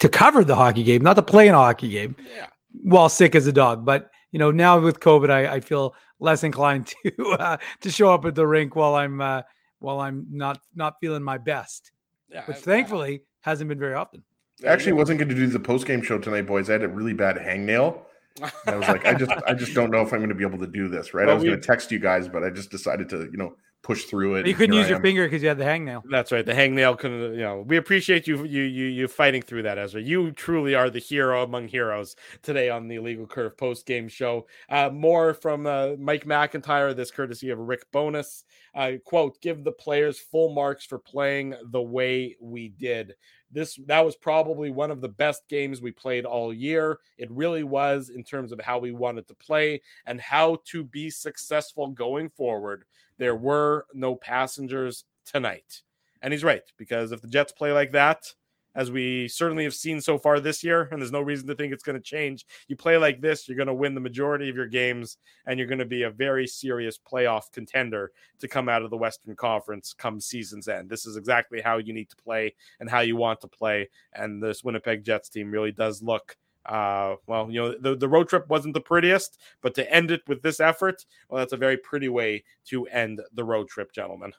to cover the hockey game, not to play in a hockey game Yeah. while sick as a dog. But you know, now with COVID, I, I feel less inclined to uh, to show up at the rink while I'm uh, while I'm not not feeling my best, Yeah, which I- thankfully hasn't been very often. I actually wasn't going to do the post game show tonight boys i had a really bad hangnail And i was like i just i just don't know if i'm going to be able to do this right i Well, was going to text you guys but i just decided to you know push through it you couldn't use your finger because you had the hangnail. That's right. The hangnail can, you know, we appreciate you, you, you, you fighting through that, Ezra. You truly are the hero among heroes today on the Illegal Curve post game show. Uh, more from uh, Mike McIntyre, this courtesy of Rick Bowness. Uh, quote, give the players full marks for playing the way we did. This that was probably one of the best games we played all year. It really was in terms of how we wanted to play and how to be successful going forward. There were no passengers tonight. And he's right, because if the Jets play like that, as we certainly have seen so far this year, and there's no reason to think it's going to change, you play like this, you're going to win the majority of your games, and you're going to be a very serious playoff contender to come out of the Western Conference come season's end. This is exactly how you need to play and how you want to play. And this Winnipeg Jets team really does look. Uh, well, you know, the, the road trip wasn't the prettiest, but to end it with this effort, well, that's a very pretty way to end the road trip, gentlemen.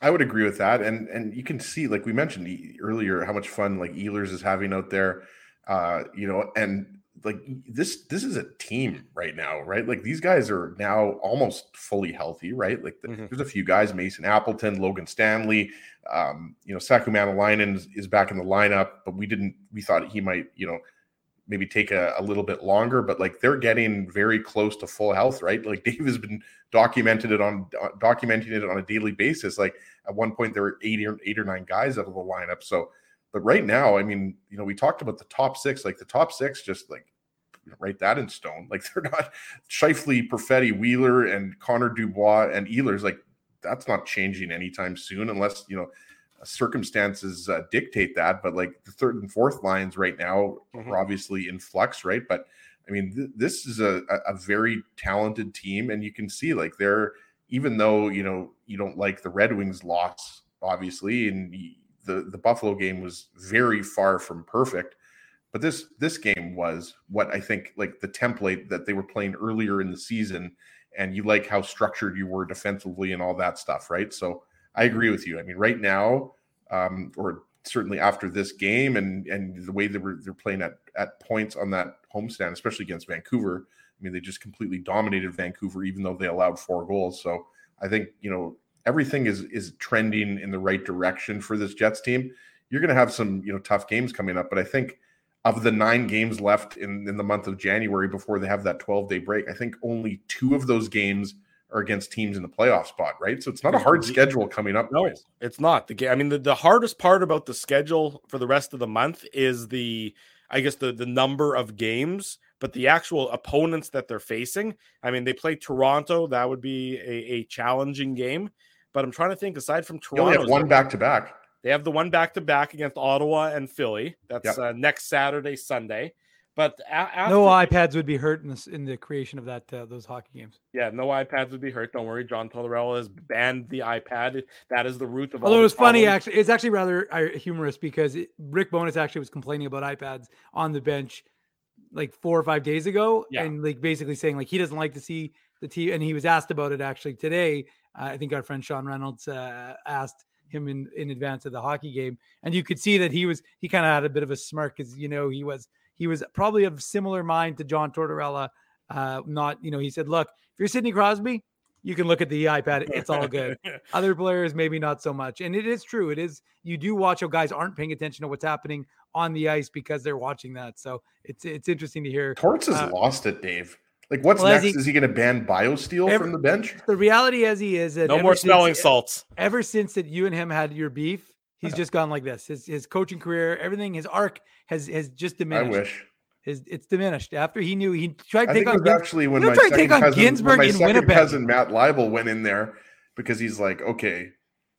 I would agree with that, and and you can see, like we mentioned earlier, how much fun like Ehlers is having out there, uh, you know, and like this this is a team right now, right? Like these guys are now almost fully healthy, right? Like the, Mhm. there's a few guys, Mason Appleton, Logan Stanley, um, you know, Saku Maenalanen is, is back in the lineup, but we didn't, we thought he might, you know, maybe take a, a little bit longer, but like they're getting very close to full health, right? Like Dave has been documented it on uh, documenting it on a daily basis. Like at one point there were eight or eight or nine guys out of the lineup. So, but right now, I mean, you know, we talked about the top six, like the top six, just like write that in stone. Like they're not Scheifele, Perfetti, Wheeler, and Connor Dubois and Ehlers. Like that's not changing anytime soon, unless you know circumstances uh, dictate that. But like the third and fourth lines right now Mhm. are obviously in flux, right? But I mean, th- this is a, a a very talented team, and you can see like they're even though you know you don't like the Red Wings loss, obviously, and the the Buffalo game was very far from perfect. But this this game was what I think like the template that they were playing earlier in the season, and you like how structured you were defensively and all that stuff, right? So I agree with you. I mean, right now, um, or certainly after this game, and and the way they were they're playing at at points on that homestand, especially against Vancouver. I mean, they just completely dominated Vancouver, even though they allowed four goals. So I think you know everything is is trending in the right direction for this Jets team. You're going to have some you know tough games coming up, but I think of the nine games left in, in the month of January before they have that 12 day break, I think only two of those games are against teams in the playoff spot, right? So it's not a hard schedule coming up. No, boys. it's not the game. I mean, the, the hardest part about the schedule for the rest of the month is the, I guess the the number of games, but the actual opponents that they're facing. I mean, they play Toronto. That would be a, a challenging game. But I'm trying to think. Aside from Toronto, have one back to back. They have the one back to back against Ottawa and Philly. That's Yep. uh, next Saturday, Sunday. But after, No iPads would be hurt in this in the creation of that uh, those hockey games. yeah, no iPads would be hurt. Don't worry, John Tortorella has banned the iPad. That is the root of all. Although it was funny, actually, it's actually rather uh, humorous because it, Rick Bowness actually was complaining about iPads on the bench like four or five days ago, Yeah. and like basically saying like he doesn't like to see the team, and he was asked about it actually today. Uh, I think our friend Sean Reynolds uh, asked him in in advance of the hockey game, and you could see that he was he kind of had a bit of a smirk because you know he was he was probably of similar mind to John Tortorella. Uh, not you know he said, look, if you're Sidney Crosby, you can look at the iPad, it's all good other players maybe not so much and it is true it is you do watch how guys aren't paying attention to what's happening on the ice because they're watching that so it's it's interesting to hear Torts has Uh, lost it, Dave. Like, what's well, next? he- is he going to ban BioSteel Every- from the bench? the reality as he is that no ever more since- smelling salts. ever since that you and him had your beef he's just gone like this his his coaching career everything his arc has has just diminished. I wish. his, it's diminished after he knew he tried to I take on actually when my second take on cousin, when my in second cousin Matt Leibel went in there because he's like, okay,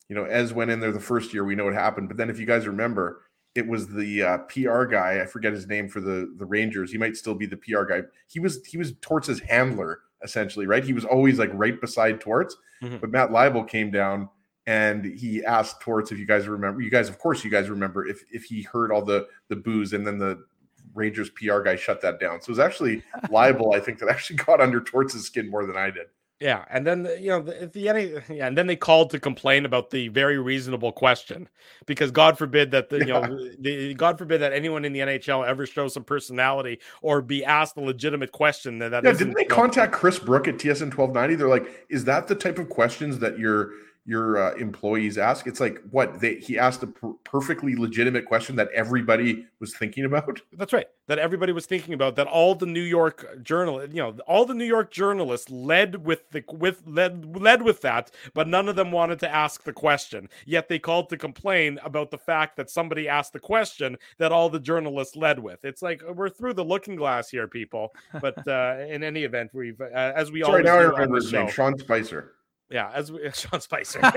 you know, Ez went in there the first year. We know what happened, but then if you guys remember, it was the uh, PR guy. I forget his name for the the Rangers. He might still be the PR guy. He was he was Torts' handler essentially, right? He was always like right beside Torts. Mhm. But Matt Leibel came down and he asked Torts if you guys remember. You guys, of course, you guys remember if if he heard all the the booze and then the Rangers PR guy shut that down. So it was actually Leibel, I think, that actually got under Torts' skin more than I did. Yeah, and then you know the, the any yeah, and then they called to complain about the very reasonable question because God forbid that the you know the, God forbid that anyone in the NHL ever show some personality or be asked a legitimate question that, that Yeah, didn't they contact Chris Brook at TSN 1290? They're like, is that the type of questions that your your uh, employees ask? It's like what they he asked a per- perfectly legitimate question that everybody was thinking about. That's right. That everybody was thinking about. That all the New York journalists, you know, all the New York journalists led with the with led led with that, but none of them wanted to ask the question. Yet they called to complain about the fact that somebody asked the question that all the journalists led with. It's like we're through the looking glass here, people. But uh, in any event, we've uh, as we Sorry, now I do on remember the his name. Sean Spicer. Yeah, as we, Sean Spicer.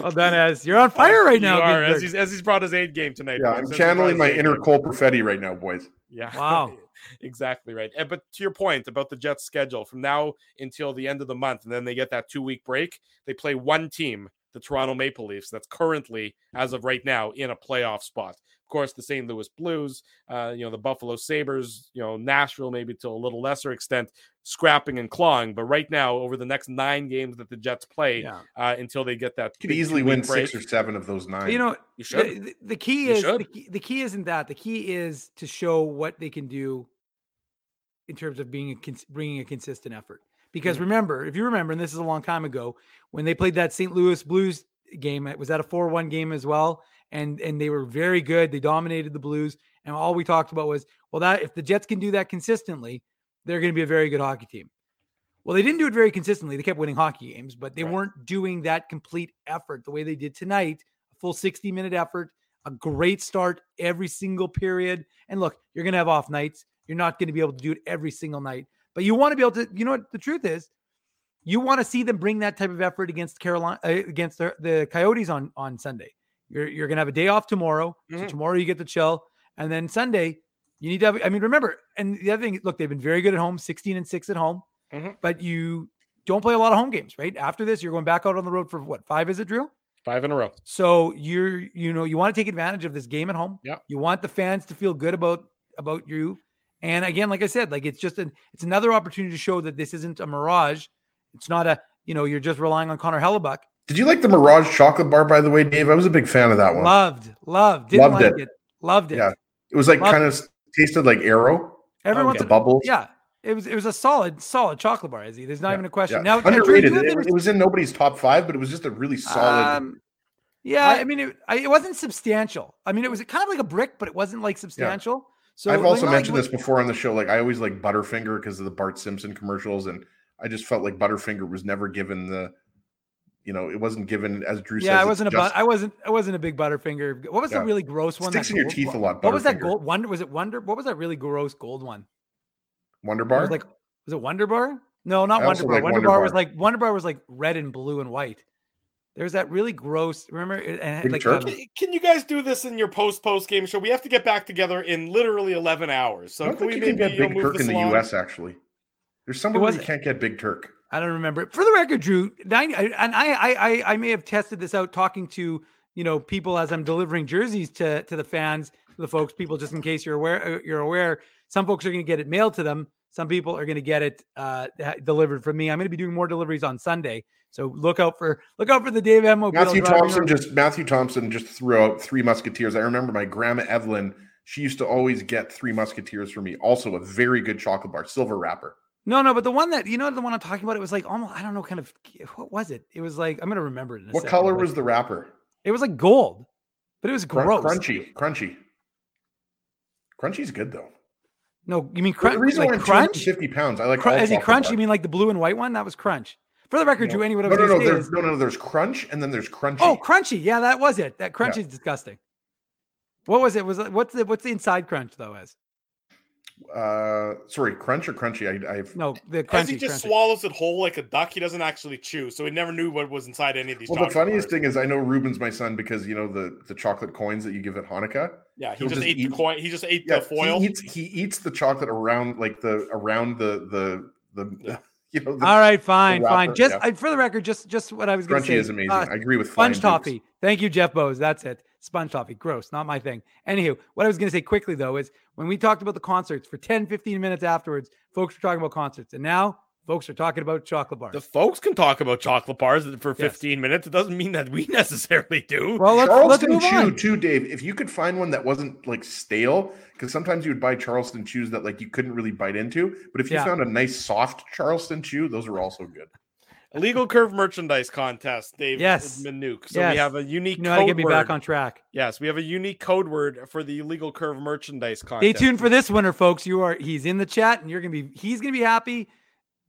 well done as you're on fire right now You are, as he's as he's brought his aid game tonight. Yeah. I'm channeling my inner game. Cole Perfetti right now, boys. Yeah. Wow. exactly right. And, but to your point about the Jets schedule, from now until the end of the month, and then they get that two week break, they play one team, the Toronto Maple Leafs, that's currently, as of right now, in a playoff spot. Of course, the St. Louis Blues, uh, you know, the Buffalo Sabres, you know, Nashville, maybe to a little lesser extent, scrapping and clawing. But right now, over the next nine games that the Jets play, yeah uh, until they get that, Could big easily win break, six or seven of those nine. you know You should. the, the- the key You is the key, the key isn't that the key is to show what they can do in terms of being a bringing a consistent effort because Mhm. remember if you remember and this is a long time ago when they played that st louis blues game it was that a 4-1 game as well and and they were very good they dominated the blues and all we talked about was well that if the jets can do that consistently they're going to be a very good hockey team well they didn't do it very consistently they kept winning hockey games but they Right. weren't doing that complete effort the way they did tonight a full 60 minute effort a great start every single period and look you're going to have off nights you're not going to be able to do it every single night but you want to be able to you know what the truth is you want to see them bring that type of effort against Carolina uh, against the, the Coyotes on on Sunday. You're you're gonna have a day off tomorrow. So Mhm. tomorrow you get to chill, and then Sunday you need to have. I mean, remember, and the other thing, look, they've been very good at home, 16 and six at home, Mhm. but you don't play a lot of home games, right? After this, you're going back out on the road for what five? Is it Drew? five in a row. So you're you know you want to take advantage of this game at home. Yeah. You want the fans to feel good about about you. And again, like I said, like it's just an it's another opportunity to show that this isn't a mirage. It's not a you know you're just relying on Connor Hellebuyck. Did you like the Mirage chocolate bar, by the way, Dave? I was a big fan of that one. Loved, loved, didn't Loved like it. it. loved it. Yeah. It was like Loved kind of tasted like Aero, Everyone's the bubbles. yeah. It was it was a solid solid chocolate bar, Izzy. There's not Yeah, even a question. Yeah. Now Drew, underrated. you It, it was in nobody's top five, but it was just a really solid. Um, yeah, I, mean, it, I, it wasn't substantial. I mean, it was kind of like a brick, but it wasn't like substantial. So I've also like, mentioned what- this before on the show. Like I always like Butterfinger because of the Bart Simpson commercials, and I just felt like Butterfinger was never given the, you know, it wasn't given as Drew says. Yeah, I wasn't a just- but, I wasn't I wasn't a big Butterfinger. What was Yeah. the really gross one? Sticks that in your gold teeth a lot, What was that gold Wonder? Was it Wonder? What was that really gross gold one? Wonder It Bar. was like was it Wonder Bar? No, not I Wonder Bar. like Wonder, Wonder Bar was like Wonder Bar was like red and blue and white. There's that really gross. Remember, and like um, Can you guys do this in your post post game show? We have to get back together in literally eleven hours. So I don't can think we you can maybe get uh, Big Turk in the along? U.S. Actually, there's somewhere where you can't get Big Turk. I don't remember. For the record, Drew, 90, I- and I, I, I, I may have tested this out talking to you know people as I'm delivering jerseys to to the fans, to the folks, people. Just in case you're aware, uh, you're aware. Some folks are going to get it mailed to them. Some people are going to get it uh, delivered from me. I'm going to be doing more deliveries on Sunday, so look out for look out for the Dave M. Mobile Matthew Thompson just Matthew Thompson just threw out Three Musketeers. I remember my grandma Evelyn. She used to always get Three Musketeers for me. Also, a very good chocolate bar, silver wrapper. No, no, but the one that you know, the one I'm talking about, it was like almost I don't know, kind of what was it? It was like I'm gonna remember it. In a What second, color was the wrapper? It was like gold, but it was gross. Crunchy, crunchy. Crunchy's good though. No, you mean The crunch? reason why Like I'm crunch? 250 pounds. I like all is chocolate crunch? You mean like the blue and white one? That was crunch. For the record, No. Drew, anyway, no, no, no, there's, no, no, no. There's crunch, and then there's crunchy. oh, crunchy. Yeah, that was it. That crunchy Yeah. is disgusting. What was it? Was it, what's the what's the inside crunch though? As uh, sorry, crunch or crunchy? I, I've no, the As crunchy. he just crunchy. swallows it whole like a duck, he doesn't actually chew, so he never knew what was inside any of these. Well, the funniest bars. thing is I know Ruben's my son because you know the the chocolate coins that you give at Hanukkah. yeah, he just just ate eat- the coin. He just ate Yeah, the foil. he eats he eats the chocolate around like the around the the the Yeah. You know the All right, fine, fine. Just yeah. I, for the record, just just what I was going to say. crunchy is amazing. uh, I agree with Sponge Dukes. toffee. Thank you, Jeff Bose. That's it. Sponge toffee. Gross. Not my thing. Anywho, what I was going to say quickly though is when we talked about the concerts for 10, 15 minutes afterwards, folks were talking about concerts. And now folks are talking about chocolate bars. the folks can talk about chocolate bars for Yes. 15 minutes. It doesn't mean that we necessarily do. well, let's, let's Charleston move Chew on. too, Dave. If you could find one that wasn't like stale, because sometimes you would buy Charleston Chews that like you couldn't really bite into. But if you Yeah. found a nice soft Charleston Chew, those are also good. Illegal curve merchandise contest, Dave Yes. Manuk. So Yes. we have a unique You know how to code get me word. back on track. Yes, we have a unique code word for the illegal curve merchandise contest. Stay tuned for this winner, folks. You are he's in the chat and you're gonna be he's gonna be happy.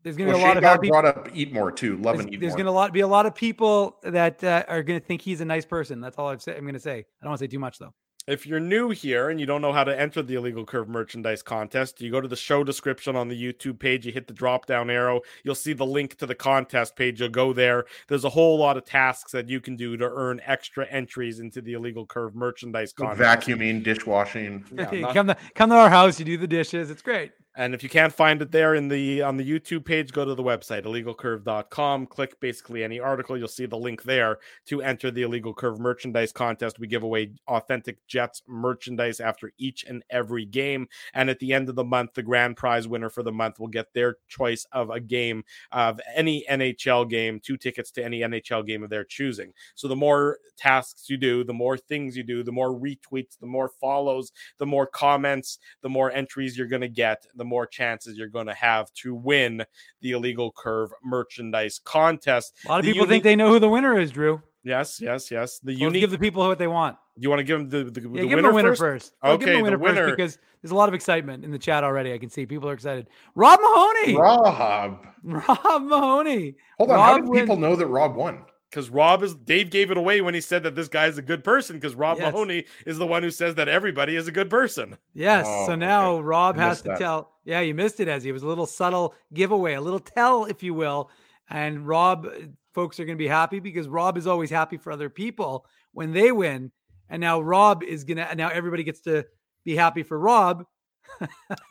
There's gonna Well, be a lot Shane of Dog happy brought up Eat More too. Love there's, and Eat there's gonna lot be a lot of people that uh, are gonna think he's a nice person. That's all I've say, I'm gonna say. I don't want to say too much though. If you're new here and you don't know how to enter the illegal curve merchandise contest, you go to the show description on the YouTube page, you hit the drop down arrow, you'll see the link to the contest page. You'll go there. There's a whole lot of tasks that you can do to earn extra entries into the illegal curve merchandise contest. vacuuming, dishwashing. Yeah, not- come to come to our house, you do the dishes. It's great. And if you can't find it there in the on the YouTube page, go to the website illegalcurve.com. Click basically any article. You'll see the link there to enter the illegal curve merchandise contest. We give away authentic Jets merchandise after each and every game. And at the end of the month, the grand prize winner for the month will get their choice of a game of any NHL game, two tickets to any NHL game of their choosing. So the more tasks you do, the more things you do, the more retweets, the more follows, the more comments, the more entries you're going to get, the more chances you're going to have to win the illegal curve merchandise contest. A lot of The people think they know who the winner is, Drew. Yes, yes, yes. The Let's unique. give the people what they want. you want to give them the, the, Yeah, the give winner, them the winner first? first. Well, give them Okay, the winner, the winner. first because there's a lot of excitement in the chat already. I can see people are excited. Rob Mahoney. Rob. Rob Mahoney. Hold on. How Rob did win- people know that Rob won? Because Rob is Dave gave it away when he said that this guy is a good person. Because Rob Yes. Mahoney is the one who says that everybody is a good person. Yes. Oh, so now okay. Rob I has to that. tell. Yeah, you missed it as he was a little subtle giveaway, a little tell, if you will. And Rob, uh, folks are going to be happy because Rob is always happy for other people when they win. And now Rob is going to, now everybody gets to be happy for Rob.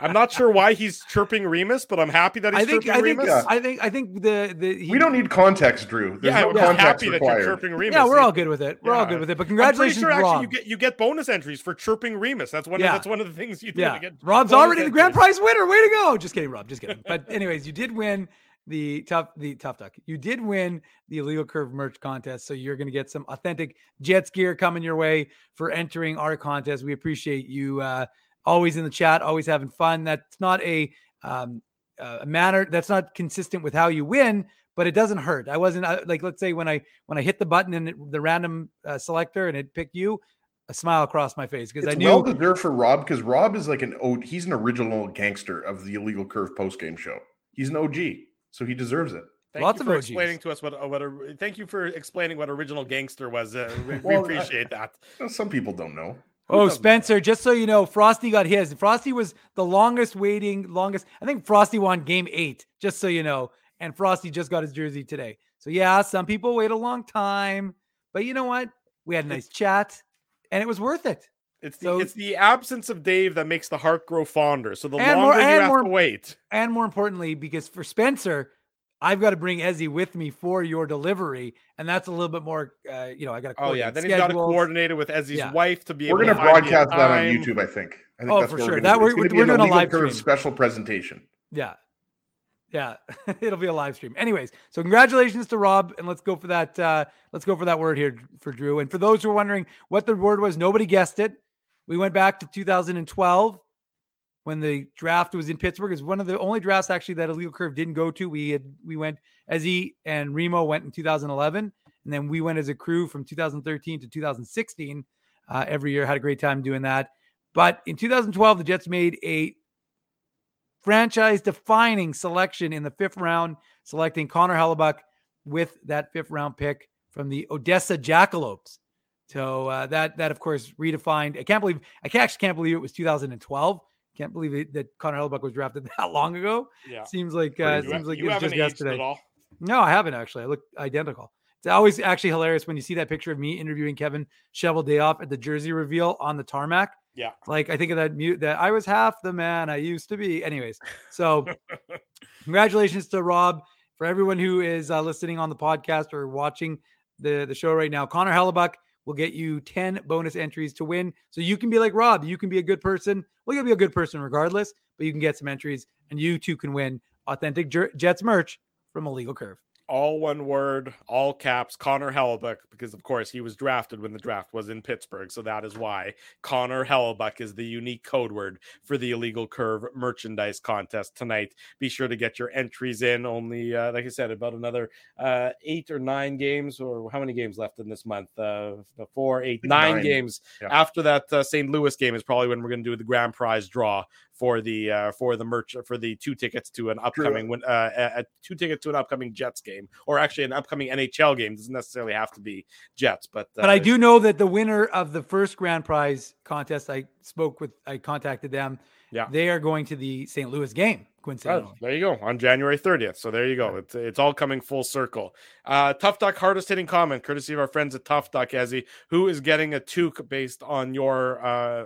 I'm not sure why he's chirping Remus, but I'm happy that he's I think, chirping I think, Remus. I think, I think the, the, he- We don't need context, Drew. There's yeah, no I'm context happy that you're chirping Remus. yeah, we're all good with it. We're all good with it. But I'm congratulations, pretty sure Rob. actually you get you get bonus entries for chirping Remus. That's one Yeah. of that's one of the things you do. Yeah, to get Rob's bonus already the grand prize winner. Way to go! Just kidding, Rob. Just kidding. But anyways, you did win the tough the tough duck. You did win the illegal curve merch contest, so you're going to get some authentic Jets gear coming your way for entering our contest. We appreciate you uh, always in the chat, always having fun. That's not a um, uh, a manner that's not consistent with how you win, but it doesn't hurt. I wasn't I, like let's say when I when I hit the button and it, the random uh, selector and it picked you. A smile across my face because I It's knew well deserved for Rob because Rob is like an o- he's an original gangster of the illegal curve post game show. He's an OG, so he deserves it. Thank Lots you of for OGs. explaining to us what uh, what a, thank you for explaining what original gangster was. Uh, we, Well, we I- appreciate that. Some people don't know. Oh? Spencer, just so you know, Frosty got his. Frosty was the longest waiting, longest. I think Frosty won game eight, just so you know. And Frosty just got his jersey today. So yeah, some people wait a long time, but you know what? We had a nice chat, and it was worth it. It's the So- it's the absence of Dave that makes the heart grow fonder. So the longer more- you have more- to wait, And more importantly, because for Spencer, I've got to bring Ezzy with me for your delivery, and that's a little bit more. Uh, you know, I got to. oh yeah, then he's got to coordinate it with Ezzy's Yeah. wife to be. We're able going to to find the broadcast that on. YouTube, I think. I think Oh, that's for sure. We're That gonna do. we're- It's gonna we're doing a live Curve stream. special presentation. Yeah. Yeah. It'll be a live stream. Anyways, so congratulations to Rob. And let's go for that. Uh, let's go for that word here for Drew. And for those who are wondering what the word was, nobody guessed it. We went back to 2012 when the draft was in Pittsburgh. It's one of the only drafts actually that Illegal Curve didn't go to. We had we went Ezzy and Remo went in 2011, and then we went as a crew from 2013 to 2016. Uh, every year had a great time doing that. But in 2012, the Jets made a franchise defining selection in the fifth round, selecting Connor Hellebuyck with that fifth round pick from the Odessa Jackalopes. So uh, that that of course redefined. I can't believe I actually can't believe it was 2012. Can't believe it, that Connor Hellebuyck was drafted that long ago. Yeah, Seems like uh, seems like it was just yesterday. No, I haven't actually. I look identical. It's always actually hilarious when you see that picture of me interviewing Kevin Cheveldayoff at the jersey reveal on the tarmac. Yeah, Like I think of that mute that I was half the man I used to be. Anyways, so congratulations to Rob for everyone who is uh, listening on the podcast or watching the the show right now. Connor Hellebuyck will get you 10 bonus entries to win. So you can be like Rob, you can be a good person. Well, you'll be a good person regardless, but you can get some entries and you too can win authentic Jets merch from Illegal Curve. All one word, all caps, Connor Hellebuyck, because of course he was drafted when the draft was in Pittsburgh. So that is why Connor Hellebuyck is the unique code word for the illegal curve merchandise contest tonight. Be sure to get your entries in. Only, uh, like I said, about another uh, eight or nine games, or how many games left in this month? Uh, four, eight, nine nine. games. Yeah. After that uh, St. Louis game is probably when we're going to do the grand prize draw for the uh, for the merch for the two tickets to an upcoming win- uh, a, a two tickets to an upcoming Jets game, or actually an upcoming NHL game. Doesn't necessarily have to be Jets, but uh, But I do know that the winner of the first grand prize contest, I spoke with, I contacted them. Yeah. They are going to the St. Louis game, Oh, there you go on January 30th. So there you go. It's it's all coming full circle. Uh, Tough Duck hardest hitting comment, courtesy of our friends at Tough Duck, Ezzy, who is getting a toque based on your uh,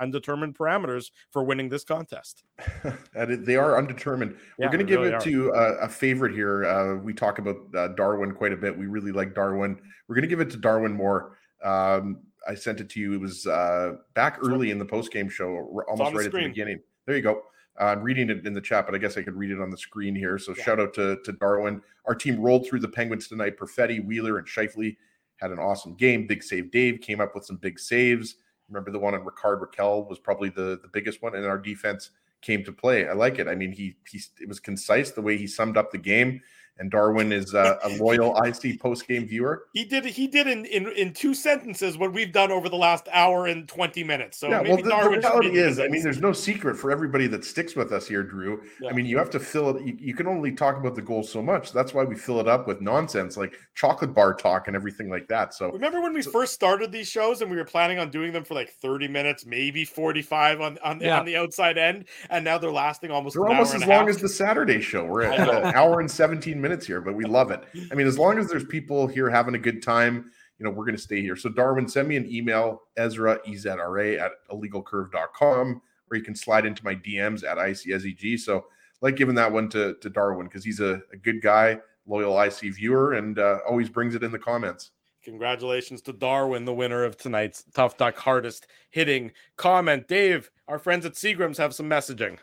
undetermined parameters for winning this contest. and they are undetermined. Yeah, We're going to give really it to uh, a favorite here. Uh, we talk about uh, Darwin quite a bit. We really like Darwin. We're going to give it to Darwin more. Um, I sent it to you. It was uh, back early in the post game show, almost right at the beginning. There you go. Uh, I'm reading it in the chat, but I guess I could read it on the screen here. So Yeah. shout out to, to Darwin. Our team rolled through the Penguins tonight. Perfetti, Wheeler, and Scheifele had an awesome game. Big save Dave came up with some big saves. Remember the one on Rickard Rakell was probably the, the biggest one, and our defense came to play. I like it. I mean, he he it was concise the way he summed up the game. And Darwin is uh, a loyal IC post game viewer. He did he did in, in in two sentences what we've done over the last hour and 20 minutes. So yeah, maybe well, the, the Darwin should reality is, I mean, there's no secret for everybody that sticks with us here, Drew. Yeah. I mean, you have to fill it. You, you can only talk about the goals so much. That's why we fill it up with nonsense like chocolate bar talk and everything like that. So Remember when we first started these shows and we were planning on doing them for like 30 minutes, maybe 45 on on, the Yeah. on the outside end, and now they're lasting almost They're an almost hour as and long half. as the Saturday show. We're at an hour and 17 minutes here, but we love it. I mean, as long as there's people here having a good time, you know, we're going to stay here. So, Darwin, send me an email, Ezra, EZRA at illegalcurve.com, or you can slide into my DMs at ICSEG. So, like giving that one to, to Darwin because he's a, a good guy, loyal IC viewer, and uh, always brings it in the comments. Congratulations to Darwin, the winner of tonight's Tough Duck hardest hitting comment. Dave, our friends at Seagrams have some messaging.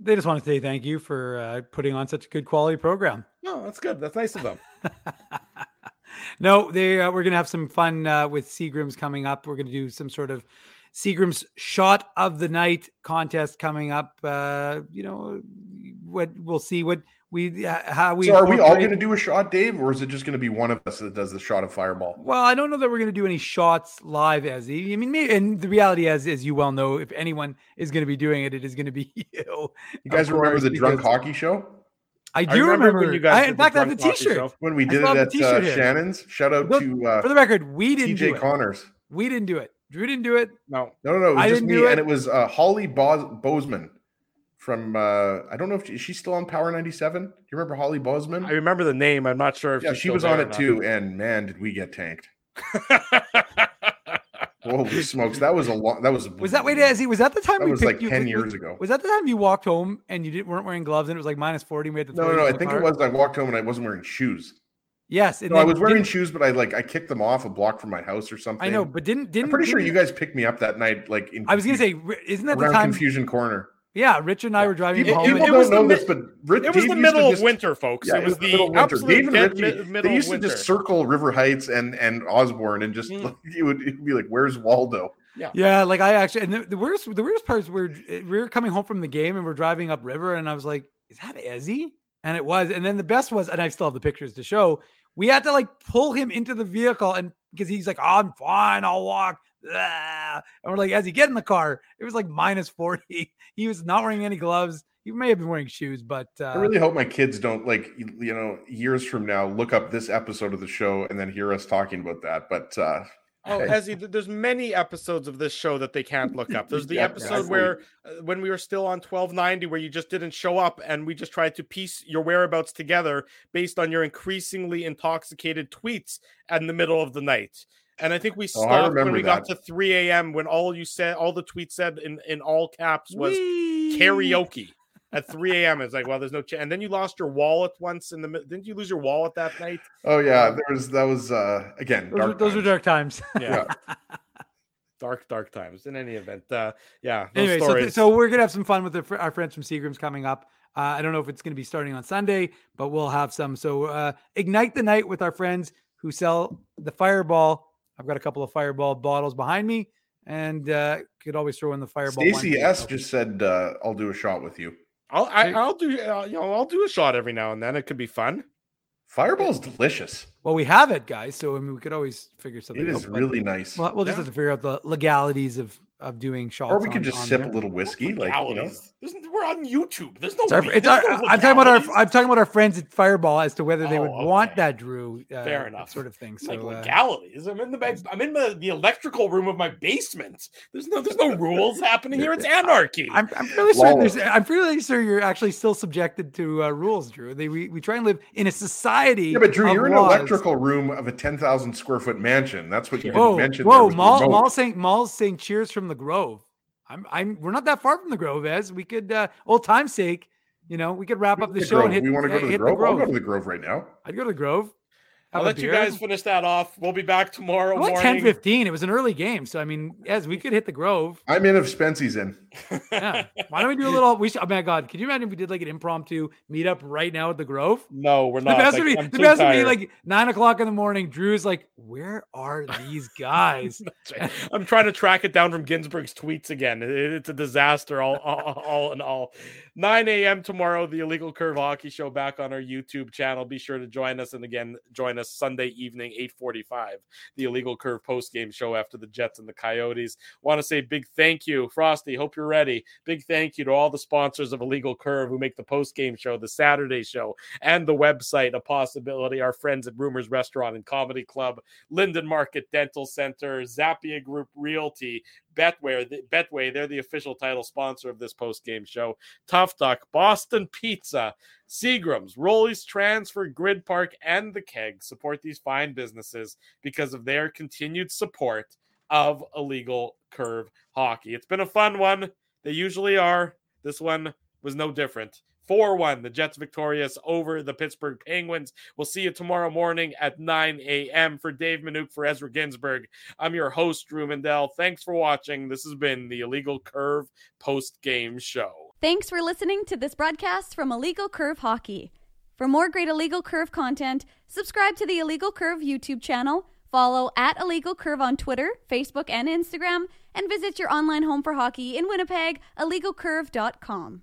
They just want to say thank you for uh, putting on such a good quality program. No, that's good. That's nice of them. No, they uh, we're gonna have some fun uh, with Seagrams coming up. We're gonna do some sort of Seagrams shot of the night contest coming up. Uh, you know, what we'll see what we uh, how we. so, are we all going to do a shot, Dave, or is it just going to be one of us that does the shot of fireball? Well, I don't know that we're going to do any shots live, as I mean, me, and the reality, as as you well know, if anyone is going to be doing it, it is going to be you. You guys Of remember the drunk hockey show? I do remember remember, when you guys I, did in fact, I have the T-shirt. show. When we did still it at t-shirt uh, here. Shannon's. Shout out Look, to uh, For the record, we didn't do TJ it. Connors. We didn't do it. Drew didn't do it. No, No, no, no. It was I just didn't me, do it. and it was uh, Holly Bos- Bozeman from uh I don't know if she, is she still on Power 97. Do you remember Holly Bozeman? I remember the name. I'm not sure if yeah, she's she was on it too, and man, did we get tanked. not. Holy smokes, that was a long. That was Was that wait, Ezzy? Was that the time That we was picked like you- 10 was- years ago. Was that the time you walked home and you didn't weren't wearing gloves and it was like minus forty? And we had to No, no, no. I think car? it was. I walked home and I wasn't wearing shoes. Yes, No, I was wearing shoes, but I like I kicked them off a block from my house or something. I know, but didn't didn't I'm pretty sure didn't- you guys picked me up that night. Like in I was gonna say, isn't that the time? Confusion Corner. Yeah, Richard and I were driving People, home. it- people don't was the know mi- this, but Rich, it was Dave the middle just- of winter, folks. Yeah, it was the the middle of winter. Dave and dead Richie, mi- middle they used of to winter. just circle River Heights and and Osborne and just Mm. like, it would it'd be like, "Where's Waldo?" Yeah, yeah. like I actually, and the, the worst, the weirdest part is we're we are coming home from the game and we're driving up river, and I was like, "Is that Ezzy?" And it was, and then the best was, and I still have the pictures to show. We had to like pull him into the vehicle, and because he's like, "I'm fine, I'll walk." Blah. And we're like, "Ezzy, get in the car." It was like minus forty. He was not wearing any gloves. He may have been wearing shoes, but uh, I really hope my kids don't like you you know years from now look up this episode of the show and then hear us talking about that. But uh, Oh, hey, Ezzy, there's many episodes of this show that they can't look up. There's the Yeah, episode exactly. where uh, when we were still on 1290 where you just didn't show up and we just tried to piece your whereabouts together based on your increasingly intoxicated tweets in the middle of the night. And I think we Oh, stopped when remember we got to 3 a.m. when all you said, all the tweets said in, in all caps was Whee! karaoke at 3 a.m. It's like, well, there's no chance. And then you lost your wallet once in the mid- didn't you lose your wallet that night? oh yeah, there was that was uh again Those, were, dark those were times. dark times. Yeah. dark, dark times. In any event, uh, yeah. Anyway, so, th- so we're gonna have some fun with the, fr- our friends from Seagram's coming up. Uh, I don't know if it's gonna be starting on Sunday, but we'll have some. So uh, ignite the night with our friends who sell the Fireball. I've got a couple of Fireball bottles behind me, and uh, could always throw in the Fireball. Stacy S just said uh, I'll do a shot with you. I'll I, Hey. I'll do uh, you know I'll do a shot every now and then. It could be fun. Fireball's delicious. Well, we have it, guys. So I mean, we could always figure something. It is out, but really nice. Well, we'll just Yeah. have to figure out the legalities of of doing shots. or we could on- just on sip there. a little whiskey, like you know. There's- we're on YouTube. There's no. It's our, re- it's there's our, no I'm talking about our. I'm talking about our friends at Fireball as to whether they would Oh, want that, Drew. Uh, Fair enough. Sort of thing. So like uh, legalities. I'm in the I'm in the, the electrical room of my basement. There's no there's no rules happening here. It's anarchy. I'm, I'm really certain there's, I'm really sure you're actually still subjected to uh, rules, Drew. They, we, we try and live in a society. Yeah, but Drew, you're in an electrical room of a 10,000 square foot mansion. That's what you didn't Whoa, mention. whoa, there Maul, remote. Maul saying Maul's saying cheers from the Grove. I'm I'm we're not that far from the Grove, as we could uh, old time's sake, you know, we could wrap up the, The show Grove. and hit. we want to go to the hit Grove. I'll go to the Grove right now. I'd go to the Grove. I'll have a let you guys finish that off. We'll be back tomorrow It morning. like 10 15. It was an early game. So, I mean, as we could hit the Grove. I'm in if Spency's in. Yeah. Why don't we do a little? We should, oh my God. can you imagine if we did like an imprompt meetup right now at the Grove? No, we're The not. best Like, would be I'm the best would be like nine o'clock in the morning. Drew's like, "Where are these guys?" Right. I'm trying to track it down from Ginsburg's tweets again. It- it's a disaster, all, all, all in all. 9 a.m. tomorrow, the Illegal Curve Hockey Show back on our YouTube channel. Be sure to join us, and again, join us Sunday evening, 8:45, the Illegal Curve post game show after the Jets and the Coyotes. Want to say big thank you, Frosty. Hope you're ready. Big thank you to all the sponsors of Illegal Curve who make the post game show, the Saturday show, and the website a possibility. Our friends at Rumors Restaurant and Comedy Club, Linden Market Dental Center, Zappia Group Realty, Betway, Betway, they're the official title sponsor of this post-game show. Tough Duck, Boston Pizza, Seagram's, Rolly's Transfer, Gryd Park, and the Keg support these fine businesses because of their continued support of illegal curve hockey. It's been a fun one. They usually are. This one was no different. 4 1, the Jets victorious over the Pittsburgh Penguins. We'll see you tomorrow morning at 9 a.m. For Dave Manuk, for Ezra Ginsburg, I'm your host, Drew Mandel. Thanks for watching. This has been the Illegal Curve post game show. Thanks for listening to this broadcast from Illegal Curve Hockey. For more great Illegal Curve content, subscribe to the Illegal Curve YouTube channel, follow at Illegal Curve on Twitter, Facebook, and Instagram, and visit your online home for hockey in Winnipeg, illegalcurve.com.